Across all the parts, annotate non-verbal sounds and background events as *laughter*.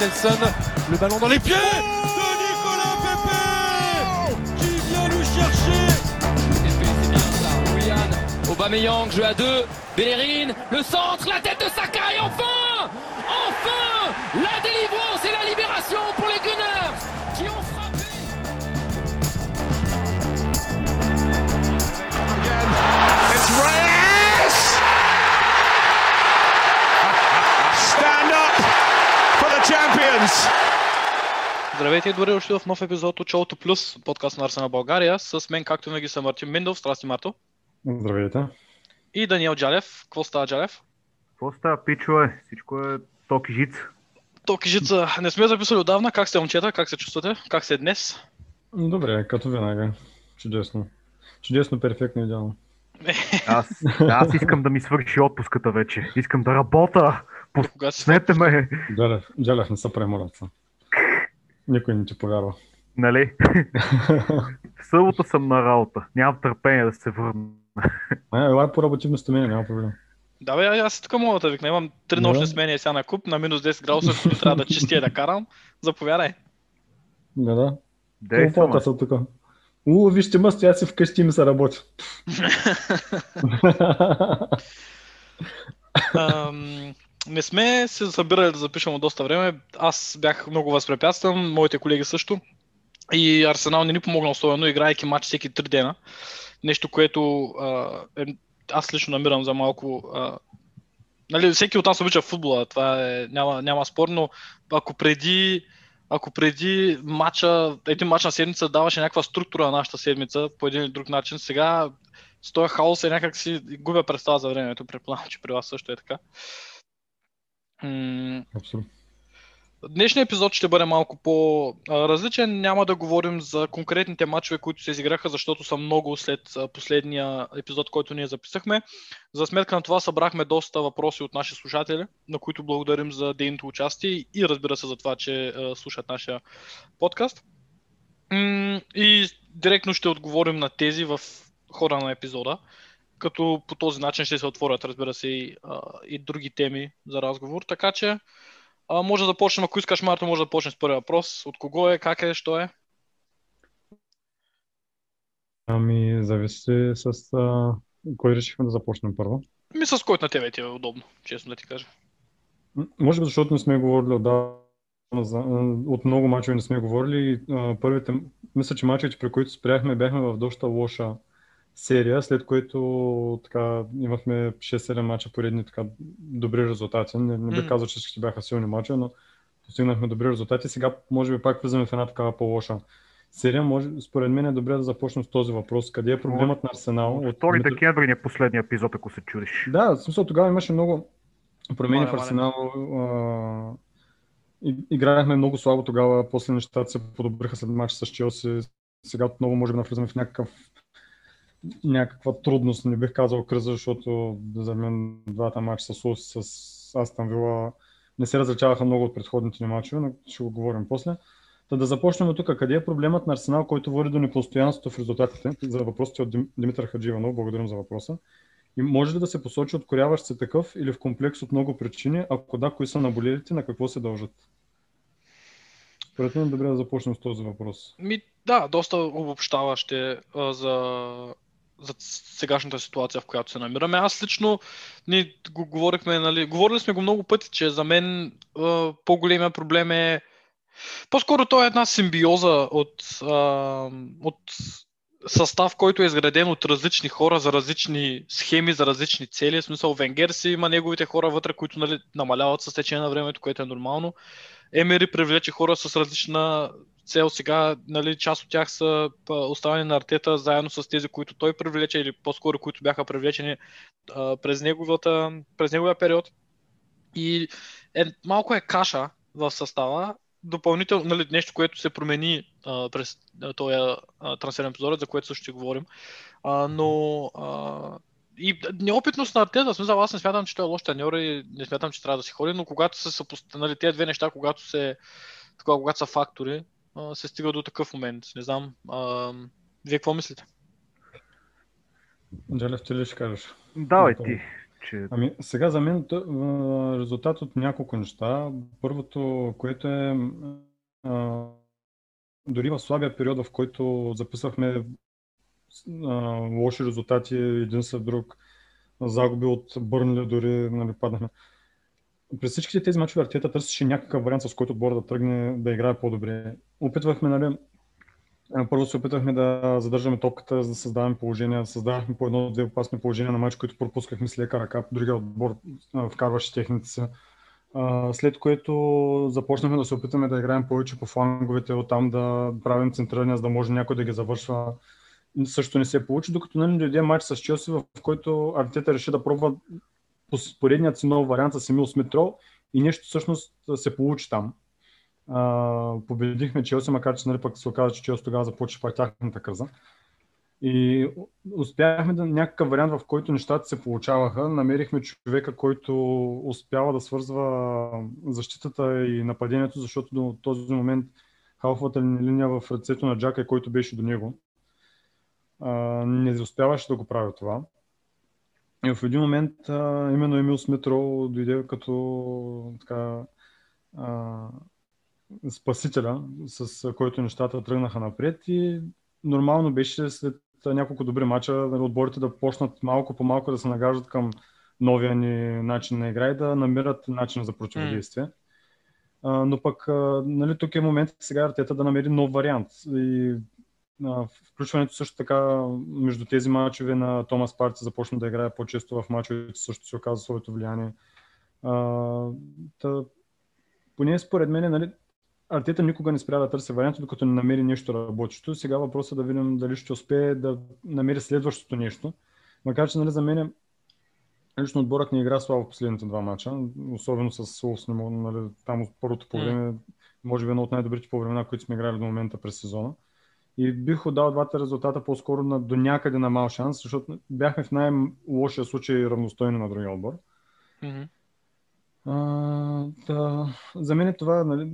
Nelson. Le ballon dans les pieds de Nicolas Pepe qui vient nous chercher. Willian, Aubameyang, jeu à deux. Bellerin, le centre, la tête de Saka et enfin Enfin La délivrance et la libération pour Здравейте и добре дошли в нов епизод от Шоуто Плюс, подкаст на Арсена България. С мен, както винаги, съм Мартин Миндов. Здрасти, Марто. Здравейте. И Даниел Джалев. Какво става, Джалев? Какво става, пичове? Всичко е ток и жиц. Токи Жица, не сме записали отдавна. Как сте, момчета? Как се чувствате? Как сте днес? Добре, като винаги. Чудесно. Чудесно, перфектно, идеално. *laughs* Аз, аз искам да ми свърши отпуската вече. Искам да работя. Пуснете ме. Джалев, Джалев не са премораца. Никой не ти повярва. Нали? *laughs* В събота съм на работа. Нямам търпение да се върна. А, елай поработи вместо мен, няма проблем. Да, бе, аз тук мога да викна. Имам три нощни смени сега на куп, на минус 10 градуса, които трябва да чистя и да карам. Заповядай. Да, да. Действам. Какво са тук? У, вижте мъст, аз си вкъщи ми се работи. *laughs* Не сме се събирали да запишем от доста време. Аз бях много възпрепятстван, моите колеги също. И Арсенал не ни помогна особено, играйки матч всеки три дена. Нещо, което а, е, аз лично намирам за малко... А, нали, всеки от нас обича футбола, това е, няма, няма спор, но ако преди, ако преди матча, един матч на седмица даваше някаква структура на нашата седмица по един или друг начин, сега с този хаос е някак си губя представа за времето. Предполагам, че при вас също е така. М, Абсолютно. Днешният епизод ще бъде малко по-различен. Няма да говорим за конкретните матчове, които се изиграха, защото са много след последния епизод, който ние записахме. За сметка на това събрахме доста въпроси от наши слушатели, на които благодарим за дейното участие и разбира се за това, че слушат нашия подкаст. И директно ще отговорим на тези в хода на епизода, като по този начин ще се отворят, разбира се, и, а, и други теми за разговор. Така че а, може да започнем, ако искаш, Марто, може да почнем с първия въпрос. От кого е, как е, що е? Ами, зависи с... А... Кой решихме да започнем първо? Ми с който на тебе ти е удобно, честно да ти кажа. Може би защото не сме говорили отдавна, от много мачове не сме говорили. Първите, мисля, че мачовете, при които спряхме, бяхме в доста лоша серия, след което така, имахме 6-7 мача поредни така, добри резултати. Не, не бих казал, че всички бяха силни мачове, но постигнахме добри резултати. Сега може би пак влизаме в една такава по-лоша серия. Може, според мен е добре да започнем с този въпрос. Къде е проблемът на Арсенал? От 2 Димитър- декември е последния епизод, ако се чудиш. да, в смисъл тогава имаше много промени Маля, в. Арсенал. а, Играехме много слабо тогава, после нещата се подобриха след матча с Челси. Сега отново може би навлизаме в някакъв някаква трудност, не бих казал криза, защото за мен двата матча с Лус и с Астан Вила не се различаваха много от предходните ни матчове, но ще го говорим после. Та да започнем от тук. Къде е проблемът на Арсенал, който води до непостоянството в резултатите? За въпросите от Дим- Димитър Хадживанов. Благодарим за въпроса. И може ли да се посочи откоряващ се такъв или в комплекс от много причини? Ако да, кои са наболелите, на какво се дължат? Според мен е добре да започнем с този въпрос. Ми, да, доста обобщаващ е за, за сегашната ситуация, в която се намираме. Аз лично, ние го говорихме, нали, говорили сме го много пъти, че за мен а, по-големия проблем е по-скоро то е една симбиоза от, а, от състав, който е изграден от различни хора за различни схеми, за различни цели. В смисъл Венгер си има неговите хора вътре, които нали, намаляват с течение на времето, което е нормално. Емери привлече хора с различна цел. Сега нали, част от тях са па, оставени на артета заедно с тези, които той привлече или по-скоро които бяха привлечени през, неговата, през неговия период. И е, малко е каша в състава. Допълнително, нали, нещо, което се промени а, през а, този а, трансферен епизод, за което също ще говорим. А, но а, и неопитност на Артета, смисъл, аз не смятам, че той е лош треньор и не смятам, че трябва да си ходи, но когато се съпоставят нали, тези две неща, когато, се, такова, когато са фактори, а, се стига до такъв момент. Не знам. А, вие какво мислите? Джалев, ти ли ще кажеш? Давай Готово. ти. че Ами сега за мен резултат от няколко неща. Първото, което е а, дори в слабия период, в който записахме а, лоши резултати един след друг, загуби от Бърнли, дори нали, паднахме. През всичките тези мачове Артета търсеше някакъв вариант, с който отбора да тръгне да играе по-добре. Опитвахме, нали, първо се опитахме да задържаме топката, за да създаваме положения. Създавахме по едно-две опасни положения на матч, които пропускахме с лека ръка. Другия отбор вкарваше. А, След което започнахме да се опитаме да играем повече по фланговете, оттам да правим центрирания, за да може някой да ги завършва. Също не се получи, докато нали, дойде матч с Челси, в който Артета реши да пробва поредният си нов вариант с Емил Смитрол и нещо всъщност се получи там. А, победихме Челси, макар че нали, пък се оказа, че Челси тогава започва пак тяхната кръза. И успяхме да някакъв вариант, в който нещата се получаваха. Намерихме човека, който успява да свързва защитата и нападението, защото до този момент халфовата линия в ръцето на Джака, който беше до него, а, не успяваше да го прави това. И в един момент а, именно Емил Смитро дойде като така, а, спасителя, с който нещата тръгнаха напред и нормално беше след няколко добри мача нали, отборите да почнат малко по малко да се нагаждат към новия ни начин на игра и да намират начин за противодействие. А, но пък а, нали, тук е момент сега Артета да намери нов вариант. И включването също така между тези мачове на Томас Парти започна да играе по-често в мачовете, също се оказа своето влияние. А, та, поне според мен, нали, Артета никога не спря да търси варианти, докато не намери нещо работещо. Сега въпросът е да видим дали ще успее да намери следващото нещо. Макар че нали, за мен лично отборът не игра слабо в последните два мача, особено с Солс, нали, там от първото по време, може би едно от най-добрите по времена, които сме играли до момента през сезона. И бих отдал двата резултата по-скоро на, до някъде на мал шанс, защото бяхме в най-лошия случай равностойни на другия отбор. Мгм. А, да, за мен е това, нали,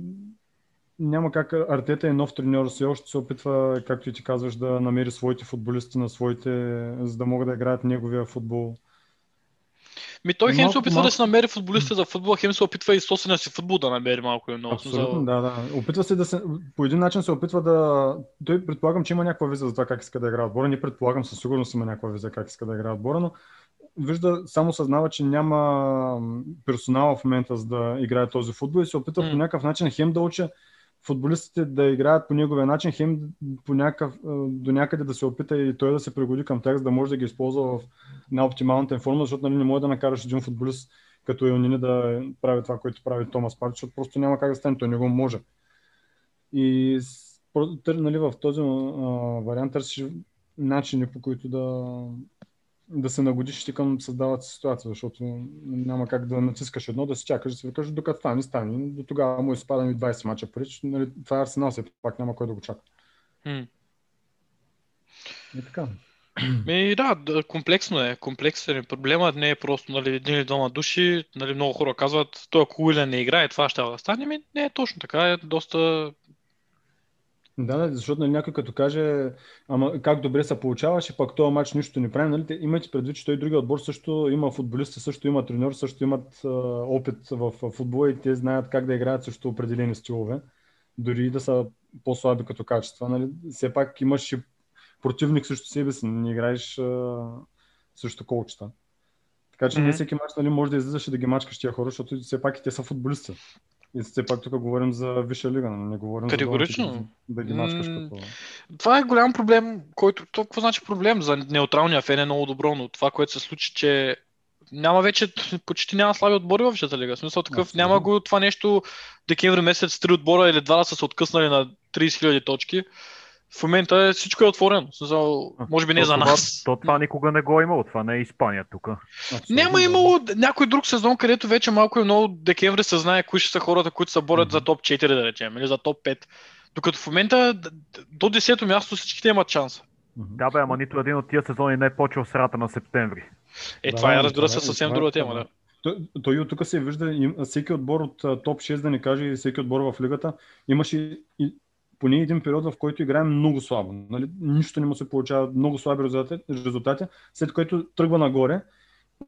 няма как Артета е нов треньор, все още се опитва, както и ти казваш, да намери своите футболисти на своите, за да могат да играят неговия футбол. Ми той хем се опитва малко- да се намери футболисти за футбол, хем се опитва и собствения си футбол да намери малко и много. Абсолютно, да, да. Опитва се да се, по един начин се опитва да, той предполагам, че има някаква визия за това как иска да играе отбора, не предполагам, със сигурност има някаква визия как иска да играе отбора, но вижда, само съзнава, че няма персонала в момента за да играе този футбол и се опитва М. по някакъв начин хем да учи футболистите да играят по неговия начин, хем по някакъв, е, до някъде да се опита и той да се пригоди към тях, за да може да ги използва в най-оптималната им форма, защото нали, не може да накараш един футболист като Елнини да прави това, което прави Томас Парти, защото просто няма как да стане, той не го може. И нали, в този а, вариант търсиш начини, по които да, да се нагодиш ти към създавата се ситуация, защото няма как да натискаш едно, да си чакаш, да си викаш, докато стане, стане. До тогава му изпадаме 20 мача пари, че, нали, това е Арсенал, все пак няма кой да го чака. М. И така. Ми да, да, комплексно е. Комплексен е. Проблемът не е просто нали, един или двама души. Нали, много хора казват, той ако Уилен не играе, това ще да стане. Ми не е точно така. Е доста... Да, защото нали, някой като каже, ама как добре се получаваше, пък този матч нищо не прави, нали, те- имайте предвид, че той другия отбор също има футболисти, също има треньор, също имат а, опит в, футбола и те знаят как да играят също определени стилове, дори и да са по-слаби като качества. Нали. Все пак имаш и противник срещу себе си, не играеш а, срещу колчета. Така че не Мгм. всеки мач нали, може да излизаш и да ги мачкаш тия хора, защото все пак и те са футболисти. И все пак тук говорим за висша лига, нали, не говорим Категорично. за да ги мачкаш като... Това е голям проблем, който... То, какво значи проблем? За неутралния фен е много добро, но това, което се случи, че няма вече, почти няма слаби отбори в Висшата лига. В смисъл такъв, Абсолютно. няма го това нещо декември месец, три отбора или два са се откъснали на 30 000 точки. В момента е, всичко е отворено. Смисъл, може би не то, за това, нас. То това никога не го е имало. Това не е Испания тук. Няма имало някой друг сезон, където вече малко и много декември се знае кои ще са хората, които се борят за топ 4, да речем, или за топ 5. Докато в момента до 10-то място всичките имат шанс. Да бе, ама нито един от тия сезони не е почел средата на септември. Е, Да, това е, разбира това се, е- съвсем това е друга това. тема. Да. Той, от тук се вижда, всеки отбор от топ 6, да не каже, и всеки отбор в лигата, имаше и, поне един период, в който играем много слабо. Нали? Нищо не му се получава, много слаби резултати, след което тръгва нагоре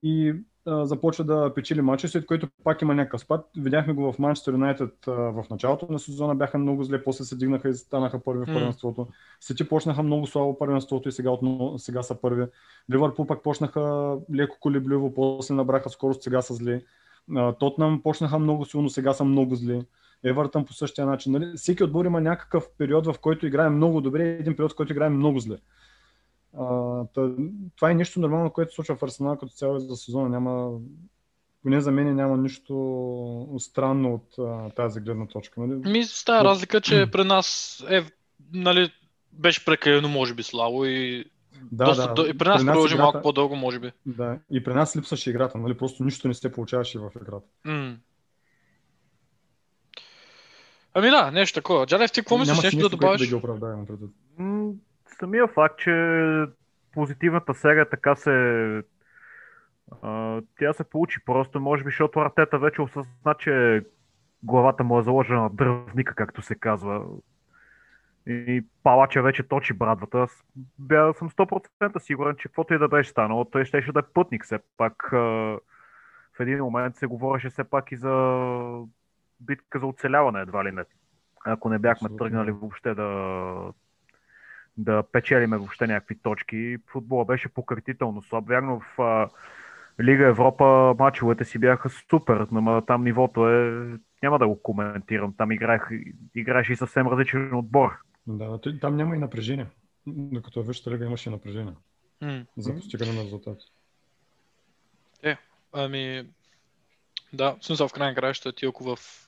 и а, започва да печели мачи, след което пак има някакъв спад. Видяхме го в Манчестър Юнайтед в началото на сезона, бяха много зле, после се дигнаха и станаха първи в М. първенството. Сети почнаха много слабо първенството и сега, отново, сега са първи. Ливърпул пак почнаха леко колебливо, после набраха скорост, сега са зле. Тотнам почнаха много силно, сега са много зле. Евертън по същия начин. Нали? Всеки отбор има някакъв период, в който играе много добре и един период, в който играе много зле. А, това е нещо нормално, което се случва в Арсенал като цяло за сезона. Няма, поне за мен няма нищо странно от а, тази гледна точка. Нали? Ми с тази разлика, че при нас е, нали, беше прекалено, може би, слабо и, Да, доста, да. и при нас продължи играта- малко по-дълго, може би. Да, и при нас липсваше играта, нали? Просто нищо не се получаваше в играта. М. Ами да, нещо такова. Джалев, ти какво мислиш? Нещо да добавиш? да ги оправдае, имам предвид. М, Самия факт, че позитивната серия така се... а, тя се получи просто, може би, защото Артета вече осъзна, че главата му е заложена на дръвника, както се казва. И Палача вече точи брадвата. Аз бя, съм 100% сигурен, че каквото и да беше станало, той щеше да е пътник все пак. а, В един момент се говореше все пак и за битка за оцеляване, едва ли не. Ако не бяхме Абсолютно. тръгнали въобще да, да печелиме въобще някакви точки. Футбола беше пократително слаб. Вярно в а, Лига Европа мачовете си бяха супер, но там нивото е... Няма да го коментирам. Там играех, играеш и съвсем различен отбор. Да, там няма и напрежение. Докато в Висшата лига имаше напрежение М. за постигане на резултати. Ами, да, в смисъл в крайна краща ти ако в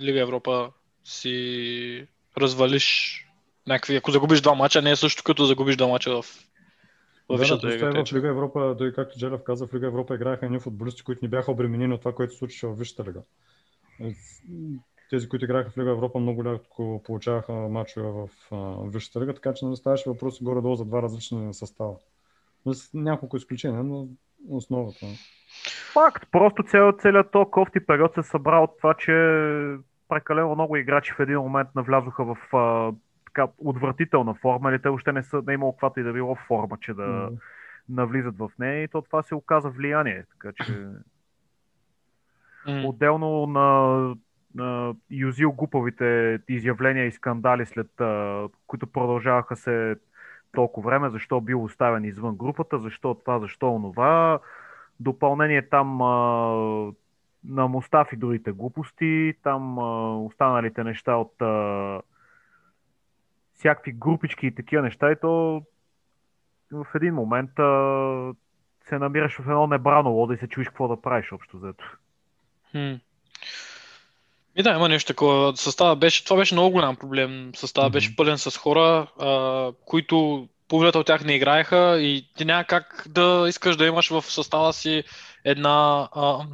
Лига Европа си развалиш някакви, ако загубиш два мача, не е също като загубиш два мача в, в Да, да, Висшата просто лига. е тъй в Лига Европа, той както Джелев каза, в Лига Европа играеха едни футболисти, които не бяха обременени от това, което се случваше в Висшата лига. Е, Тези, които играеха в Лига Европа, много леко получаваха мачове в Висшата лига, така че не ставаше въпрос горе-долу за два различни състава. С няколко изключения, но основата. Факт. Просто цял, целият то кофти период се събра от това, че прекалено много играчи в един момент навлязоха в а, така отвратителна форма, или те въобще не са не е имало каквато и да било форма, че да М. навлизат в нея и то това се оказа влияние. Така че М. отделно на, на Юзил глупавите изявления и скандали, след а, които продължаваха се толкова време, защо бил оставен извън групата, защо това, защо онова. Допълнение там а, на Мустафи другите глупости, там а, останалите неща от а, всякакви групички и такива неща и то в един момент а, се намираш в едно небрано лодо и се чуеш какво да правиш общо взето. Хм. И да, има нещо такова. Състава беше, това беше много голям проблем. Състава Мгм. беше пълен с хора, а, които половината от тях не играеха и ти няма как да искаш да имаш в състава си една а,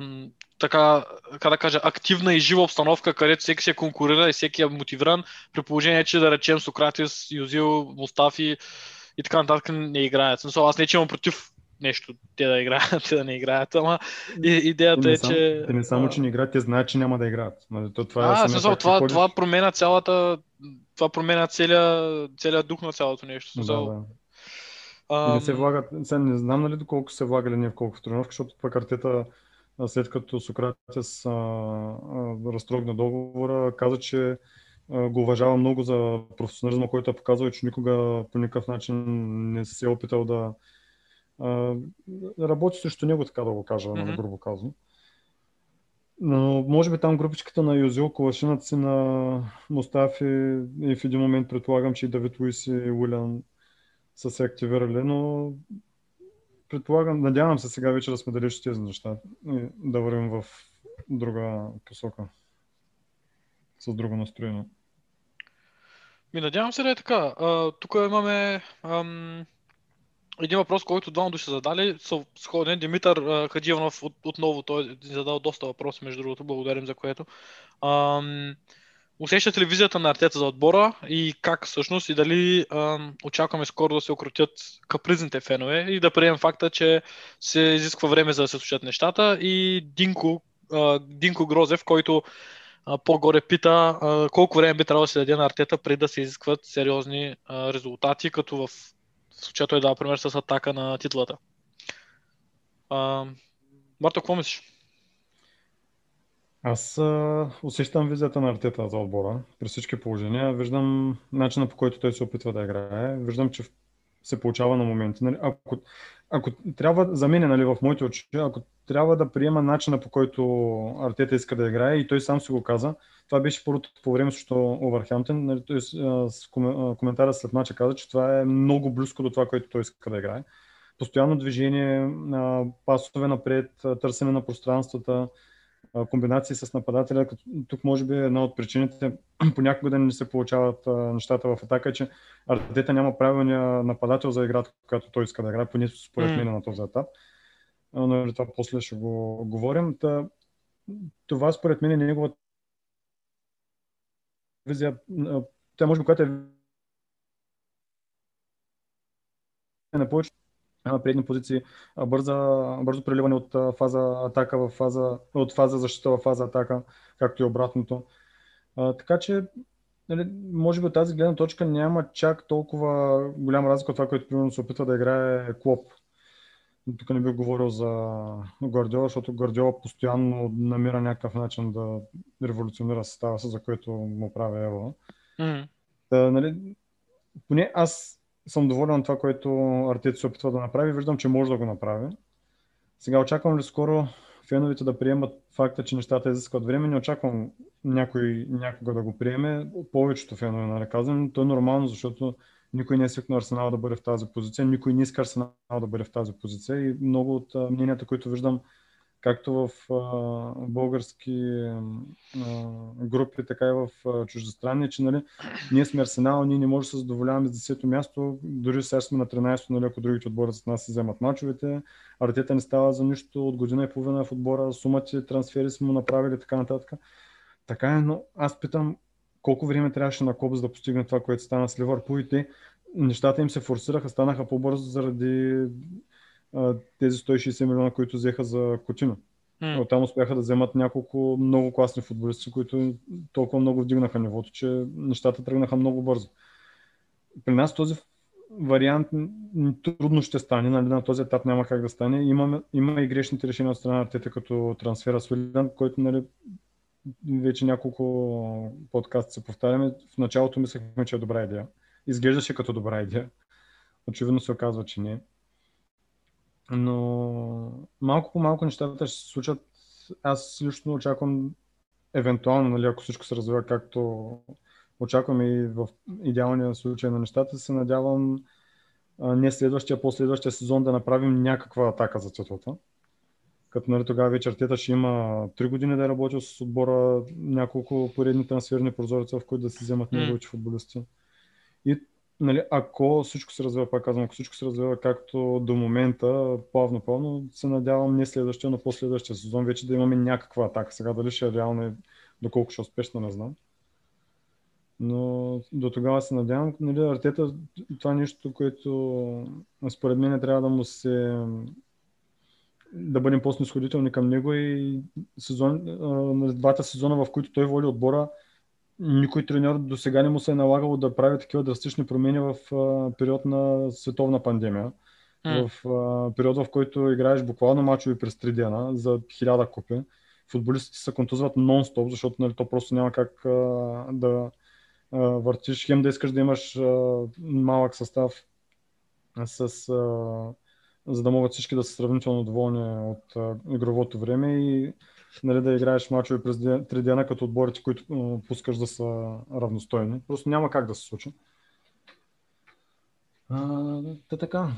така, как да кажа, активна и жива обстановка, където всеки се конкурира и всеки е мотивиран, при положение, че да речем Сократис, Юзил, Мустафи и така нататък не играят. Смисъл, аз не че имам против нещо те да играят, *laughs* те да не играят, ама идеята Те е, не, само, че... те не само, а, че не играят, те знаят, че няма да играят. Нали, то, това е а, самия смисъл, това, ходиш- това променя цялата, това променя целия, целия дух на цялото нещо. Да, Смисъл, да. И не се влагат, сега не знам нали доколко се влагали ние в колко в тренировка, защото пък Артета а, след като Сократес а, а, разтрогна договора, каза, че а, го уважава много за професионализма, който е показал и че никога по никакъв начин не се е опитал да а, работи срещу него, така да го кажа, mm-hmm. грубо казано. Но може би там групичката на Юзил, Колашинът си на Мустафи и в един момент предполагам, че и Давид Луис и Уилян са се активирали, но предполагам, надявам се сега вече да сме далеч от тези неща и да вървим в друга посока. С друго настроение. Ми надявам се да е така. Тук имаме ам, един въпрос, който двама души задали. Са сходен. Димитър Хадживанов от, отново, той е задал доста въпроси, между другото, благодарим за което. Ам, усещате ли визията на артета за отбора и как всъщност и дали ам, очакваме скоро да се окрутят капризните фенове и да приемем факта, че се изисква време за да се случат нещата и Динко, а, Динко Грозев, който а, по-горе пита а, колко време би трябвало да се даде на артета преди да се изискват сериозни а, резултати, като в случая той дава пример с атака на титлата. А, Марто, какво мислиш? Аз а, усещам визията на Артета за отбора при всички положения. Виждам начина по който той се опитва да играе. Виждам, че се получава на моменти. Нали? Ако, ако трябва, за мен, нали, в моите очи, ако трябва да приема начина по който Артета иска да играе и той сам си го каза, това беше първото по време срещу Овърхемптън. Нали, той с коментара след мача каза, че това е много близко до това, което той иска да играе. Постоянно движение, пасове напред, търсене на пространствата, комбинации с нападателя. Тук може би една от причините *clears throat* понякога да не се получават нещата в атака е, че Артета няма правилния нападател за играта, която той иска да играе, поне според мен на този етап. Но това после ще го говорим. Та, това според мен е неговата визия. Тя може би, която е на повече на предни позиции, бърза, бързо преливане от фаза атака в фаза, от фаза защита в фаза атака, както и обратното. А, така че, нали, може би от тази гледна точка няма чак толкова голяма разлика от това, което примерно се опитва да играе Клоп. Тук не бих говорил за Гвардиола, защото Гвардиола постоянно намира някакъв начин да революционира състава за което му прави Ево. Mm. Да, нали, поне аз съм доволен от това, което Артет се опитва да направи. Виждам, че може да го направи. Сега очаквам ли скоро феновете да приемат факта, че нещата изискват време. Не очаквам някой някога да го приеме. Повечето фенове, нали казвам. То е нормално, защото никой не е свикнал Арсенал да бъде в тази позиция, никой не иска Арсенал да бъде в тази позиция и много от мненията, които виждам както в а, български а, групи, така и в а, чуждестранни, че нали, ние сме Арсенал, ние не можем да се задоволяваме с 10-то място, дори сега сме на 13-то, нали, ако другите отбори за нас се вземат мачовете. Артета не става за нищо от година и половина в отбора, сумати, трансфери сме му направили, така нататък. Така е, но аз питам колко време трябваше на Кобс да постигне това, което стана с Ливърпул и те нещата им се форсираха, станаха по-бързо заради тези 160 милиона, които взеха за Котино. Mm. Оттам успяха да вземат няколко много класни футболисти, които толкова много вдигнаха нивото, че нещата тръгнаха много бързо. При нас този вариант трудно ще стане, нали, на този етап няма как да стане. Има, има и грешните решения от страна на Тета като трансфера с Уилиан, който нали, вече няколко подкаста се повтаряме. В началото мислехме, че е добра идея. Изглеждаше като добра идея. Очевидно се оказва, че не. Но малко по малко нещата ще се случат. Аз лично очаквам, евентуално, нали, ако всичко се развива както очаквам и в идеалния случай на нещата, се надявам не следващия, а последващия сезон да направим някаква атака за титлата. Като нали, тогава вече Артета ще има 3 години да е работил с отбора, няколко поредни трансферни прозореца, в които да се вземат неговите футболисти. И нали, ако всичко се развива, пак казвам, ако всичко се развива както до момента, плавно-плавно, се надявам не следващия, но последващия сезон вече да имаме някаква атака. Сега дали ще е реално и доколко ще е успешно, не знам. Но до тогава се надявам, нали, Артета, това нещо, което според мен трябва да му се да бъдем по-снисходителни към него и сезон, двата сезона, в които той води отбора, никой треньор до сега не му се е налагало да прави такива драстични промени в а, период на световна пандемия. Mm. В а, период, в който играеш буквално мачове през 3 дена за хиляда купи. Футболистите се контузват нон-стоп, защото нали, то просто няма как а, да а, въртиш. Хем да искаш да имаш а, малък състав с, а, за да могат всички да са сравнително доволни от а, игровото време и нали, да играеш мачове през три дена като отборите, които пускаш да са равностойни. Просто няма как да се случи. А, та така.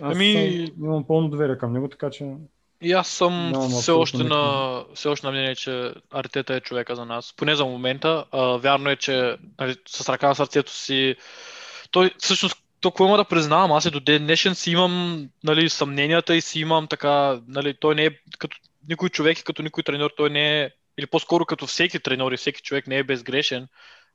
Аз ами... имам пълно доверие към него, така че... И аз съм все още, на, все още на мнение, че Аритета е човека за нас. Поне за момента. А, вярно е, че нали, с ръка на сърцето си... Той всъщност толкова има да признавам, аз и до ден днешен си имам нали, съмненията и си имам така, нали, той не е като никой човек и като никой тренер, той не е, или по-скоро като всеки тренер и всеки човек не е безгрешен.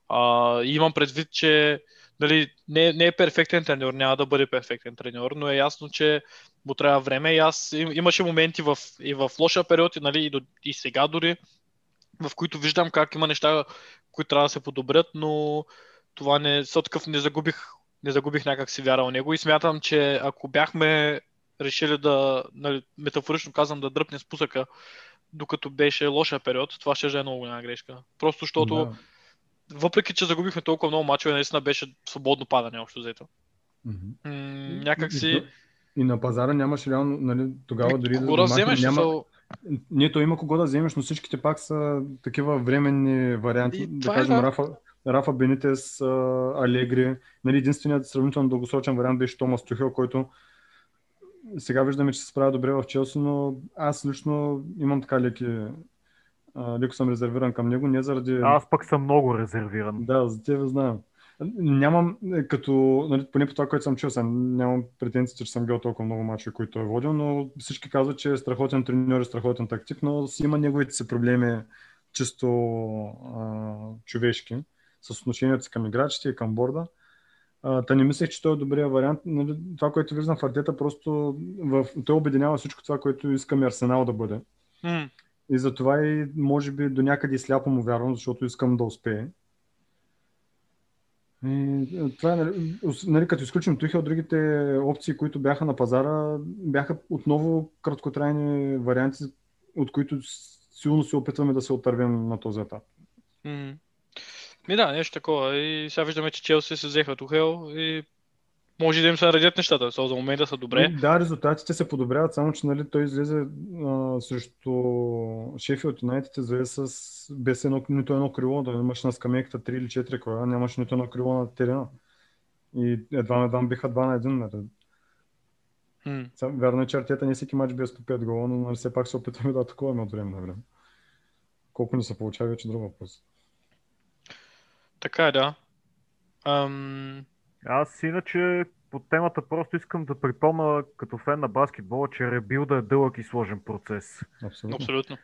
А, и имам предвид, че нали, не, не е перфектен тренер, няма да бъде перфектен тренер, но е ясно, че му трябва време и аз им, имаше моменти в, и в лоша период, и, нали, и, до, и сега дори, в които виждам как има неща, които трябва да се подобрят, но това не, такъв не загубих, не загубих някак си вяра в него и смятам, че ако бяхме решили да, нали, метафорично казвам, да дръпне спусъка, докато беше лошия период, това ще е много голяма грешка. Просто защото, Да. въпреки че загубихме толкова много мачове, наистина беше свободно падане общо взето. Мгм. М- И, някак си... то- и на пазара нямаш реално, нали, тогава дори Кого да махне- вземеш? няма, Няма... Не, то има кого да вземеш, но всичките пак са такива временни варианти. И да е, кажем, да. Рафа, Рафа Бенитес, Алегри. Нали, единственият сравнително дългосрочен вариант беше Томас Тухел, който сега виждаме, че се справя добре в Челси, но аз лично имам така леки, леко съм резервиран към него, не заради... Аз пък съм много резервиран. Да, за тебе знам. Нямам, като, нали, поне по това, което съм чул, съм, нямам претенциите, че съм гледал толкова много мачове, които той е водил, но всички казват, че е страхотен треньор и страхотен тактик, но си има неговите си проблеми чисто а, човешки, с отношението си към играчите и към борда. Та не мислех, че той е добрия вариант. Нали, това, което виждам в Артета, просто в... той обединява всичко това, което искаме Арсенал да бъде. М- И затова и може би до някъде и сляпо му вярвам, защото искам да успее. И, е, това е, нали, нали, като изключим Тухел, другите опции, които бяха на пазара, бяха отново краткотрайни варианти, от които силно се опитваме да се отървем на този етап. м- Ми да, нещо такова. И сега виждаме, че Челси се взеха Тухел и може да им се наредят нещата. Сега за момента са добре. Да, резултатите се подобряват, само че нали, той излезе а, срещу Шефилд Юнайтед, излезе с без едно, нито едно крило, да имаше на скамейката 3 или 4 кола, нямаше нито едно крило на терена. И едва на едва биха 2 на 1. Нали. Сега, Вярно е, че Артета не всеки матч без по 5 гола, но нали, все пак се опитваме да атакуваме от време на време. Колко ни се получава вече друг въпрос. Така е, да. Ам... Аз иначе по темата просто искам да припомня като фен на баскетбола, че ребилда е дълъг и сложен процес. Абсолютно. Абсолютно.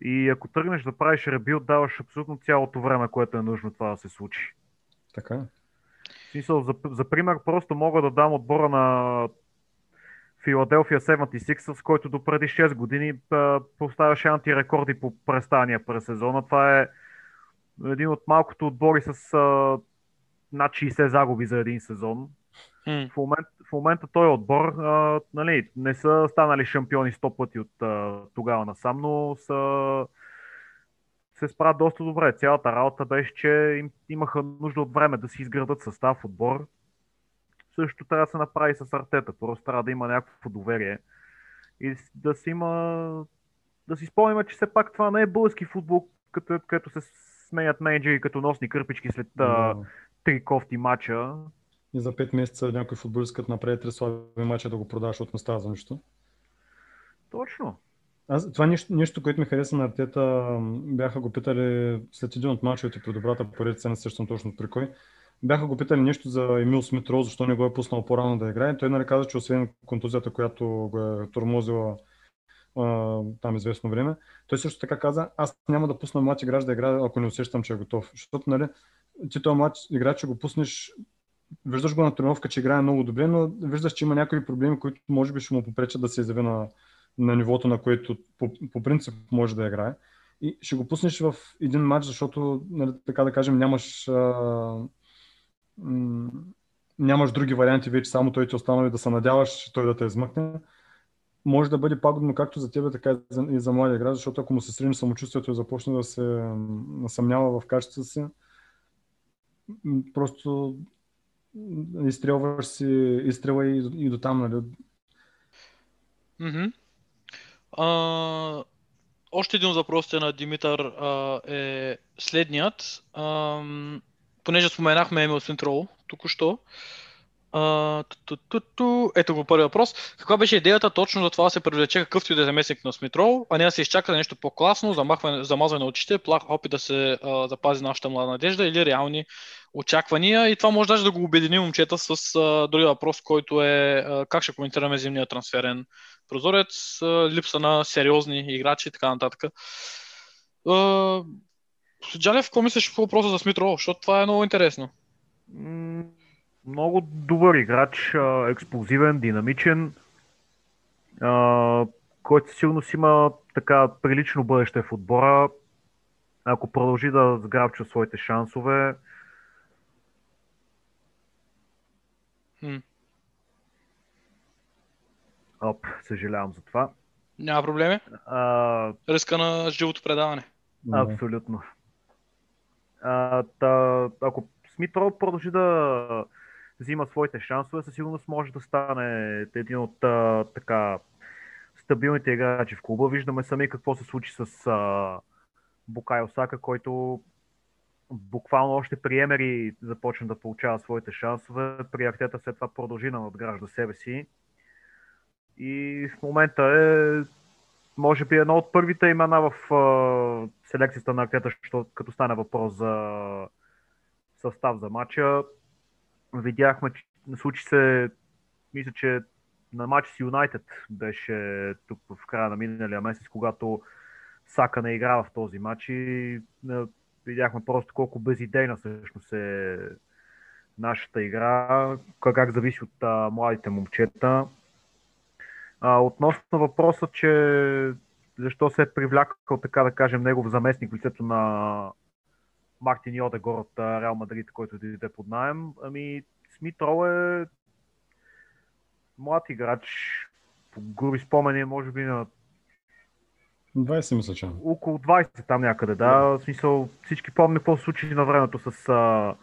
И ако тръгнеш да правиш ребилд, даваш абсолютно цялото време, което е нужно това да се случи. Така е. В смисъл, за, за пример, просто мога да дам отбора на Филаделфия 76ers, който до преди 6 години а, поставяше антирекорди по престания през сезона. Това е един от малкото отбори с а, над 60 загуби за един сезон. В, момент, в момента този отбор а, нали, не са станали шампиони 100 пъти от а, тогава насам, но са, се справят доста добре. Цялата работа беше, че им, имаха нужда от време да си изградат състав, отбор. Също трябва да се направи с артета. Просто трябва да има някакво доверие. И да си има... Да си спомним, че все пак това не е български футбол, като, като се сменят менеджери като носни кърпички след а, три кофти мача. И за 5 месеца някой футболист, като направи три слаби мача да го продаваш от за нищо. Точно. Аз, това нещо, нещо, което ми хареса на Артета, бяха го питали след един от мачовете при добрата поредица, не се сещам точно при кой. Бяха го питали нещо за Емил Смитро, защо не го е пуснал по-рано да играе. Той нали каза, че освен контузията, която го е тормозила там известно време, той също така каза, аз няма да пусна млад играч да играе, ако не усещам, че е готов. Защото, нали, ти този млад играч, че го пуснеш, виждаш го на тренировка, че играе много добре, но виждаш, че има някои проблеми, които може би ще му попречат да се изяви на, на нивото, на което по, по принцип може да играе. И ще го пуснеш в един матч, защото, нали, така да кажем, нямаш, а, м- нямаш други варианти вече, само той ти останали да се надяваш той да те измъкне. Може да бъде пагубно както за тебе, така и за, младия играч, защото ако му се срине самочувствието и започне да се м, съмнява в качеството си, просто изстрелваш си, изстрела и, и до там, нали? Мгм. А, още един от въпросите на Димитър а, е следният. Ам, понеже споменахме Емил Синтрол току-що. А, ту, ту, ту, ту. Ето го първи въпрос. Каква беше идеята точно за това да се привлече какъвто и да е заместник на Смитрол, а не да се изчака за нещо по-класно, замахване, замазване на очите, плах опит да се а, запази нашата млада надежда или реални очаквания. И това може даже да го обедини момчета с а, другия въпрос, който е а, как ще коментираме зимния трансферен прозорец, а, липса на сериозни играчи и така нататък. А, Джалев, какво мислиш по въпроса за Смит Роу? Защото това е много интересно. Много добър играч, експлозивен, динамичен, който със сигурност има така прилично бъдеще в отбора. Ако продължи да сграбчва своите шансове, М. Оп, съжалявам за това. Няма проблеми. А, Ръска на живото предаване. Абсолютно. А, та, ако Смит продължи да взима своите шансове, със сигурност може да стане един от а, така стабилните играчи в клуба. Виждаме сами какво се случи с а, Букай Осака, който буквално още при Емери започна да получава своите шансове. При Артета след това продължи да надгражда себе си. И в момента е може би едно от първите имена в а, селекцията на Артета, като стане въпрос за състав за матча. Видяхме, че случи се, мисля, че на матч с Юнайтед беше тук в края на миналия месец, когато Сака не играва в този матч и видяхме просто колко безидейна всъщност е нашата игра, как зависи от а, младите момчета. А, относно въпроса, че защо се е привлякал, така да кажем, негов заместник в лицето на Мартин Йодегор от Реал Мадрид, който дойде под найем, ами Смит Роу е млад играч, по груби спомени, може би на 20 мисля, че. около 20 там някъде, да. В смисъл, всички помня какво се случи на времето с а,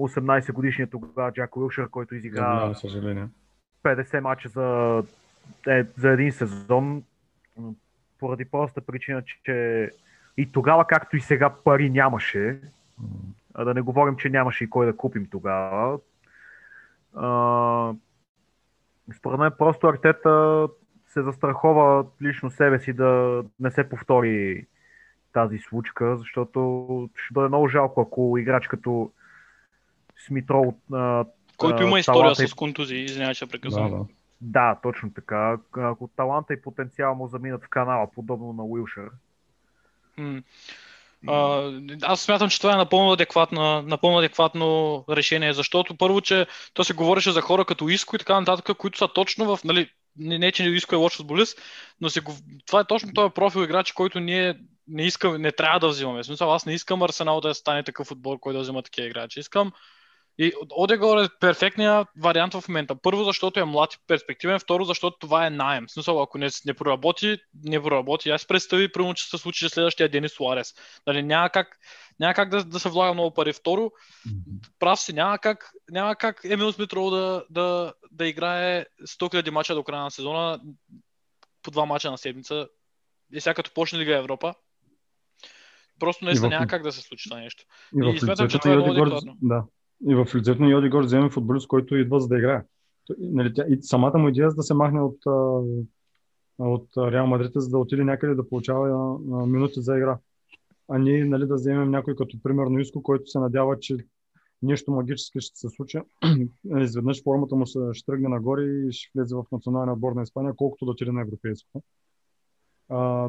18 годишния тогава Джак Уилшър, който изигра съжаление. 50 мача за, е, за един сезон, поради проста причина, че и тогава, както и сега, пари нямаше. А да не говорим, че нямаше и кой да купим тогава. А, според мен просто Артета се застрахова лично себе си да не се повтори тази случка, защото ще бъде много жалко, ако играч като Смитро Който има история с контузии, извинявай, че Да, прекъсвам. да. да, точно така. Ако таланта и потенциал му заминат в канала, подобно на Уилшър. М. Аз смятам, че това е напълно, адекватна, напълно адекватно решение, защото първо, че то се говореше за хора като Иско и така нататък, които са точно в, нали, не, не че Иско е лош футболист, но се, това е точно този профил играч, който ние не искаме, не трябва да взимаме. В смисъл, аз не искам Арсенал да стане такъв отбор, който да взима такива играчи. Искам и Одегор е перфектният вариант в момента. Първо, защото е млад и перспективен. Второ, защото това е найем. В смисъл, ако не, не проработи, не проработи. Аз представи, примерно, че се случи следващия Денис Суарес. Нали, няма как, няма как да, да се влага много пари. Второ, прав си, няма как, няма как Емил Смитроу да, да, да играе 100 000 мача до края на сезона, по два мача на седмица. И сега като почне Лига Европа, просто наистина в- няма как да се случи това нещо. И, И смятам, че това е много да. И в лицето на Йодигор вземе футболист, който идва за да играе. Нали, тя, и самата му идея е да се махне от, от Реал Мадрид, за да отиде някъде да получава минути за игра. А ние нали, да вземем някой като примерно Иско, който се надява, че нещо магически ще се случи. *clears throat* Изведнъж формата му ще тръгне нагоре и ще влезе в националния отбор на Испания, колкото да отиде на европейското.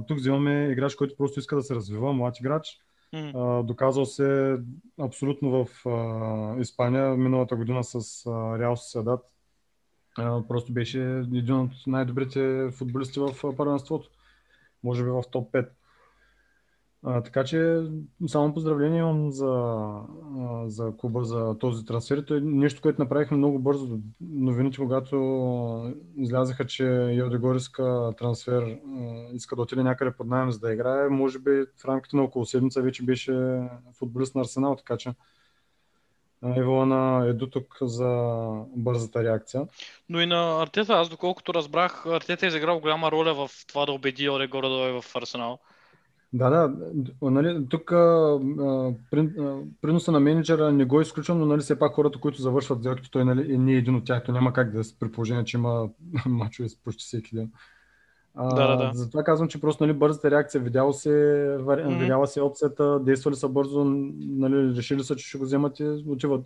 Тук взимаме играч, който просто иска да се развива, млад играч, А, доказал се абсолютно в а, Испания миналата година с а, Реал Соседат. Просто беше един от най-добрите футболисти в първенството. Може би в топ 5. А, така че само поздравление имам за, за клуба за този трансфер. То е нещо, което направихме много бързо. Новините, когато излязаха, че Йодегор иска трансфер, иска да отиде някъде под найем за да играе, може би в рамките на около седмица вече беше футболист на Арсенал, така че а, Еволана е до тук за бързата реакция. Но и на Артета, аз доколкото разбрах, Артета е изиграл голяма роля в това да убеди Олегора да дойде в Арсенал. Да, да, нали, тук а, прин- а, приноса на менеджера не го изключвам, но нали, все пак хората, които завършват сделките, той нали, е не е един от тях, то няма как да е при положение, че има *laughs* мачове с почти всеки ден. А, Да, да, да. Затова казвам, че просто нали, бързата реакция, видяла се. Мгм. видяла се опцията, действали са бързо, нали, решили са, че ще го вземат и отиват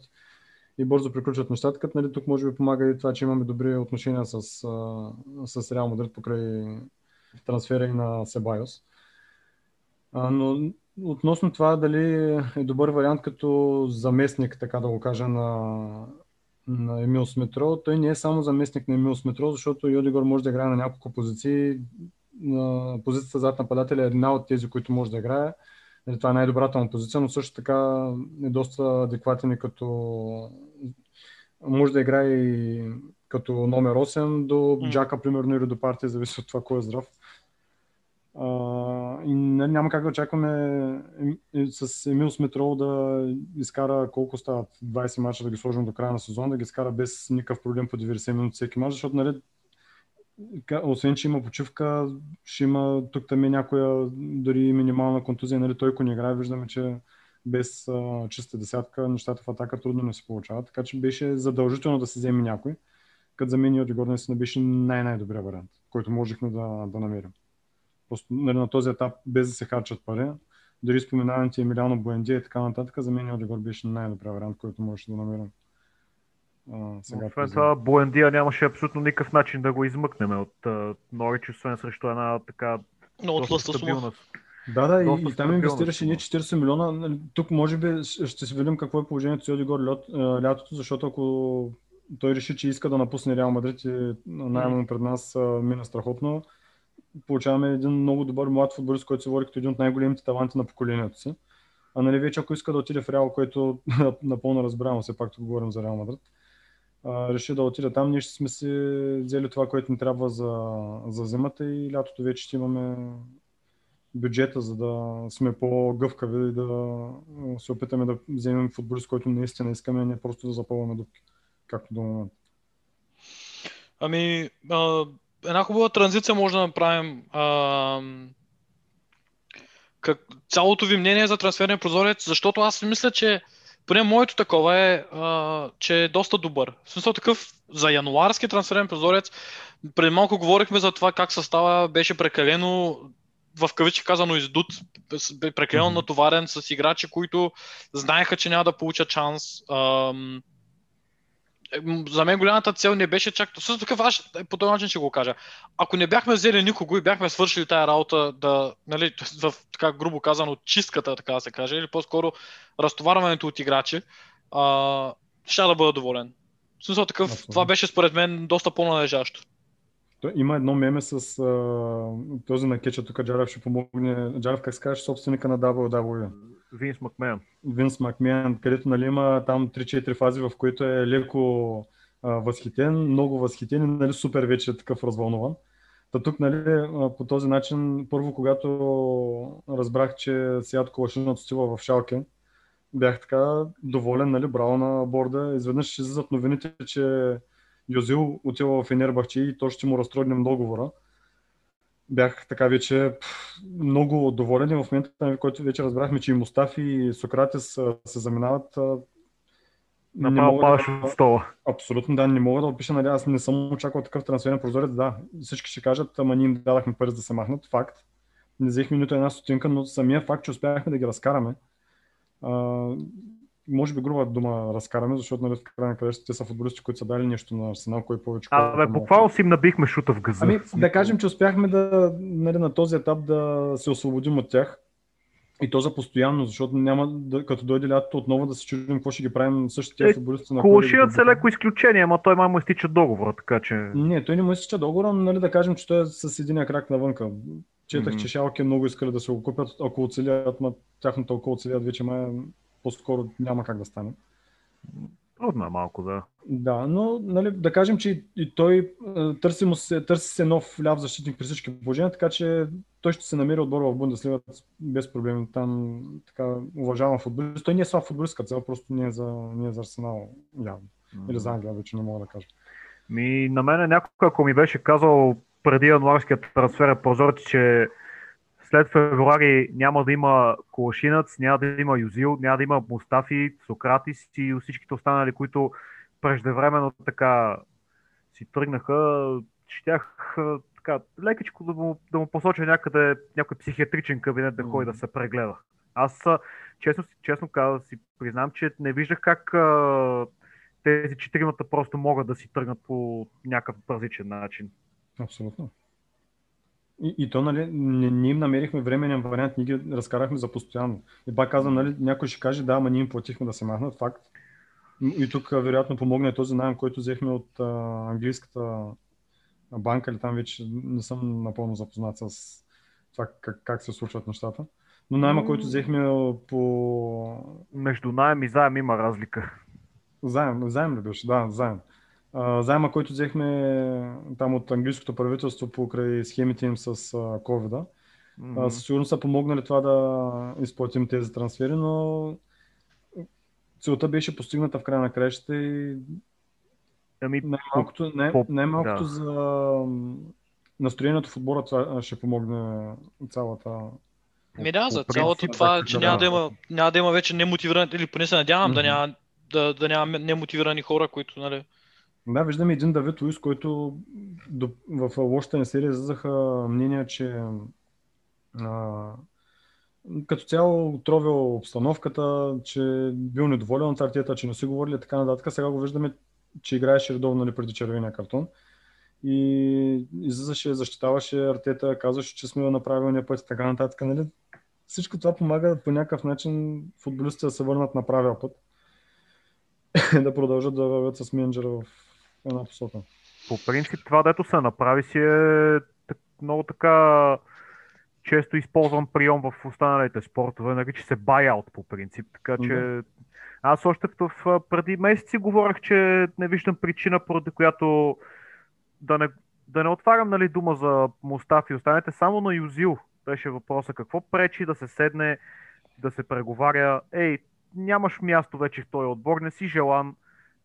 и бързо приключват нещата, като нали, тук може би помага и това, че имаме добри отношения с, с Реал Мадрид покрай трансфера и на Себайос. А, но относно това дали е добър вариант като заместник, така да го кажа, на, на Емил Сметро, той не е само заместник на Емил Сметро, защото Йодигор може да играе на няколко позиции. На позицията зад нападателя е една от тези, които може да играе. Нали, Това е най-добрата му позиция, но също така е доста адекватен и като може да играе и като номер 8 до. Джака, примерно, или до партия, зависи от това кой е здрав. А, и няма как да очакваме е, с Емил Смитрол да изкара колко стават 20 мача да ги сложим до края на сезона, да ги изкара без никакъв проблем по 90 минути всеки мач, защото ка- освен, че има почивка, ще има тук там и някоя дори минимална контузия. Нали, той ако не играе, виждаме, че без а, чиста десятка нещата в атака трудно не се получават. Така че беше задължително да се вземе някой. Като за мен и Одигор наистина беше най-най-добрия вариант, който можехме да, да намерим. Просто нали, на този етап, без да се харчат пари, дори споменаването Емилиано Буендия и така нататък, за мен Одигор беше най-добрия вариант, който можеше да намерим. А, сега Освен това, Буендия нямаше абсолютно никакъв начин да го измъкнем от а, Норич, освен срещу една така Много доста стабилна. Да, да, и, Доста и там инвестираше ние 40 милиона. Нали, Тук може би ще си видим какво е положението с Одигор лятото, защото ако той реши, че иска да напусне Реал Мадрид и найма пред нас мина страхотно, получаваме един много добър млад футболист, който се води като един от най-големите таланти на поколението си. А нали вече ако иска да отиде в Реал, който *laughs* напълно разбирам, все пак тук говорим за Реал Мадрид, реши да отиде там, ние ще сме си взели това, което ни трябва за, за зимата и лятото вече ще имаме бюджета, за да сме по-гъвкави и да се опитаме да вземем футболист, който наистина искаме, не просто да запълваме дупки, както до момента. Ами, а, една хубава транзиция може да направим. А, как, цялото ви мнение за трансферния прозорец, защото аз мисля, че поне моето такова е, а, че е доста добър. В смисъл такъв за януарски трансферен прозорец, преди малко говорихме за това как състава беше прекалено в кавички казано издут, прекалено натоварен с играчи, които знаеха, че няма да получат шанс. Ам, за мен голямата цел не беше чак... Също такъв, аз ще- по този начин ще го кажа. Ако не бяхме взели никого и бяхме свършили тая работа, да, нали, *laughs* в така грубо казано чистката, така да се каже, или по-скоро разтоварването от играчи, а, ще да бъда доволен. В смисъл такъв, Абсолютно. това беше според мен доста по-належащо. Има едно меме с а, този на кеча, тук Джарев ще помогне. Джарев, как се казваш, собственика на WWE? Винс Макмен. Винс Макмен, където нали, има там 3-4 фази, в които е леко а, възхитен, много възхитен и нали, супер вече е такъв развълнуван. Та тук, нали, по този начин, първо, когато разбрах, че Сият Колашин отстива в Шалке, бях така доволен, нали, браво на борда. Изведнъж излизат новините, че Юзил отива в Енербахче и то ще му разтрогнем договора. Бях така вече много доволен и в момента, в който вече разбрахме, че и Мустафи и Сократис се заминават, Направо падаш да- от стола. Абсолютно, да, не мога да опиша, нали, аз не съм очаквал такъв трансферен прозорец, да, всички ще кажат, ама ние им дадахме пари да се махнат, факт. Не взехме нито една стотинка, но самия факт, че успяхме да ги разкараме, а, може би груба дума разкараме, защото нали, в края на краищата те са футболисти, които са дали нещо на Арсенал, кой повече. Абе, по-малко. буквално си им набихме шута в газа. Ами, да кажем, че успяхме да, нали, на този етап да се освободим от тях. И то за постоянно, защото няма, да, като дойде лятото, отново да се чудим какво ще ги правим същите Е, футболисти. на да Колошият се леко изключение, ама той май му изтича договора, така че... Не, той не му изтича договора, но нали, да кажем, че той е с единия крак навънка. Четах, Мгм. че Шалке много искали да се го купят, ако оцелят, ма тяхното ако оцелят вече май по-скоро няма как да стане. Трудно е малко, да. Да, но нали, да кажем, че и- той е, търси, му се, търси се нов ляв защитник при всички положения, така че той ще се намери отбор в Бундеслига без проблеми. Там така уважавам футболист. Той не е слаб футболист като цяло, просто не е за, не е за Арсенал явно. Или за Англия, вече не мога да кажа. Ми, на мен някой, ако ми беше казал преди януарския трансфер прозорец, че след февруари няма да има Колашинец, няма да има Юзил, няма да има Мустафи, Сократис и всичките останали, които преждевременно така си тръгнаха, щях така, лекичко да му, да му посоча някъде някой психиатричен кабинет да ходи да се прегледа. Аз честно, честно каза си признам, че не виждах как а, тези четиримата просто могат да си тръгнат по някакъв различен начин. Абсолютно. И, и то, нали, не, ние им намерихме временен вариант, ние ги разкарахме за постоянно. И пак казвам, нали, някой ще каже, да, ама ние им платихме да се махнат, факт. И тук вероятно помогне този найем, който взехме от а, английската банка или там вече не съм напълно запознат с това как, как се случват нещата. Но найма, който взехме по Между найем и заем има разлика. заем, заем ли беше? Да, заем. Заема, който взехме там от английското правителство покрай схемите им с COVID-а, Мгм. а, със сигурност са помогнали това да изплатим тези трансфери, но целта беше постигната в края на краищата и Ами, най-малкото, най- най-малкото да. за настроението в отбора това ще помогне цялата... Ми да, за цялото това, да, че да, няма да. да има, няма да има вече немотивирани, или поне се надявам да Мгм. няма, да, да няма немотивирани хора, които, нали, Да, виждаме един Давид Луис, който в лошата ни серия излизаха мнения, че а, като цяло тровил обстановката, че бил недоволен от Артета, че не си говорили така нататък. Сега го виждаме, че играеше редовно нали, преди червения картон. И излизаше, защитаваше Артета, казваше, че сме на правилния път и така нататък. Нали? Всичко това помага по някакъв начин футболистите да се върнат на правия път. *laughs* да продължат да вървят с менеджера в една посока. по принцип това, дето се направи си е много така често използван прием в останалите спортове, нарича се buyout по принцип, така че Да. аз още в, преди месеци говорех, че не виждам причина, поради която да не, да не отварям нали, дума за Мустафи и останете, само на Юзил беше въпроса какво пречи да се седне, да се преговаря, ей, нямаш място вече в този отбор, не си желан,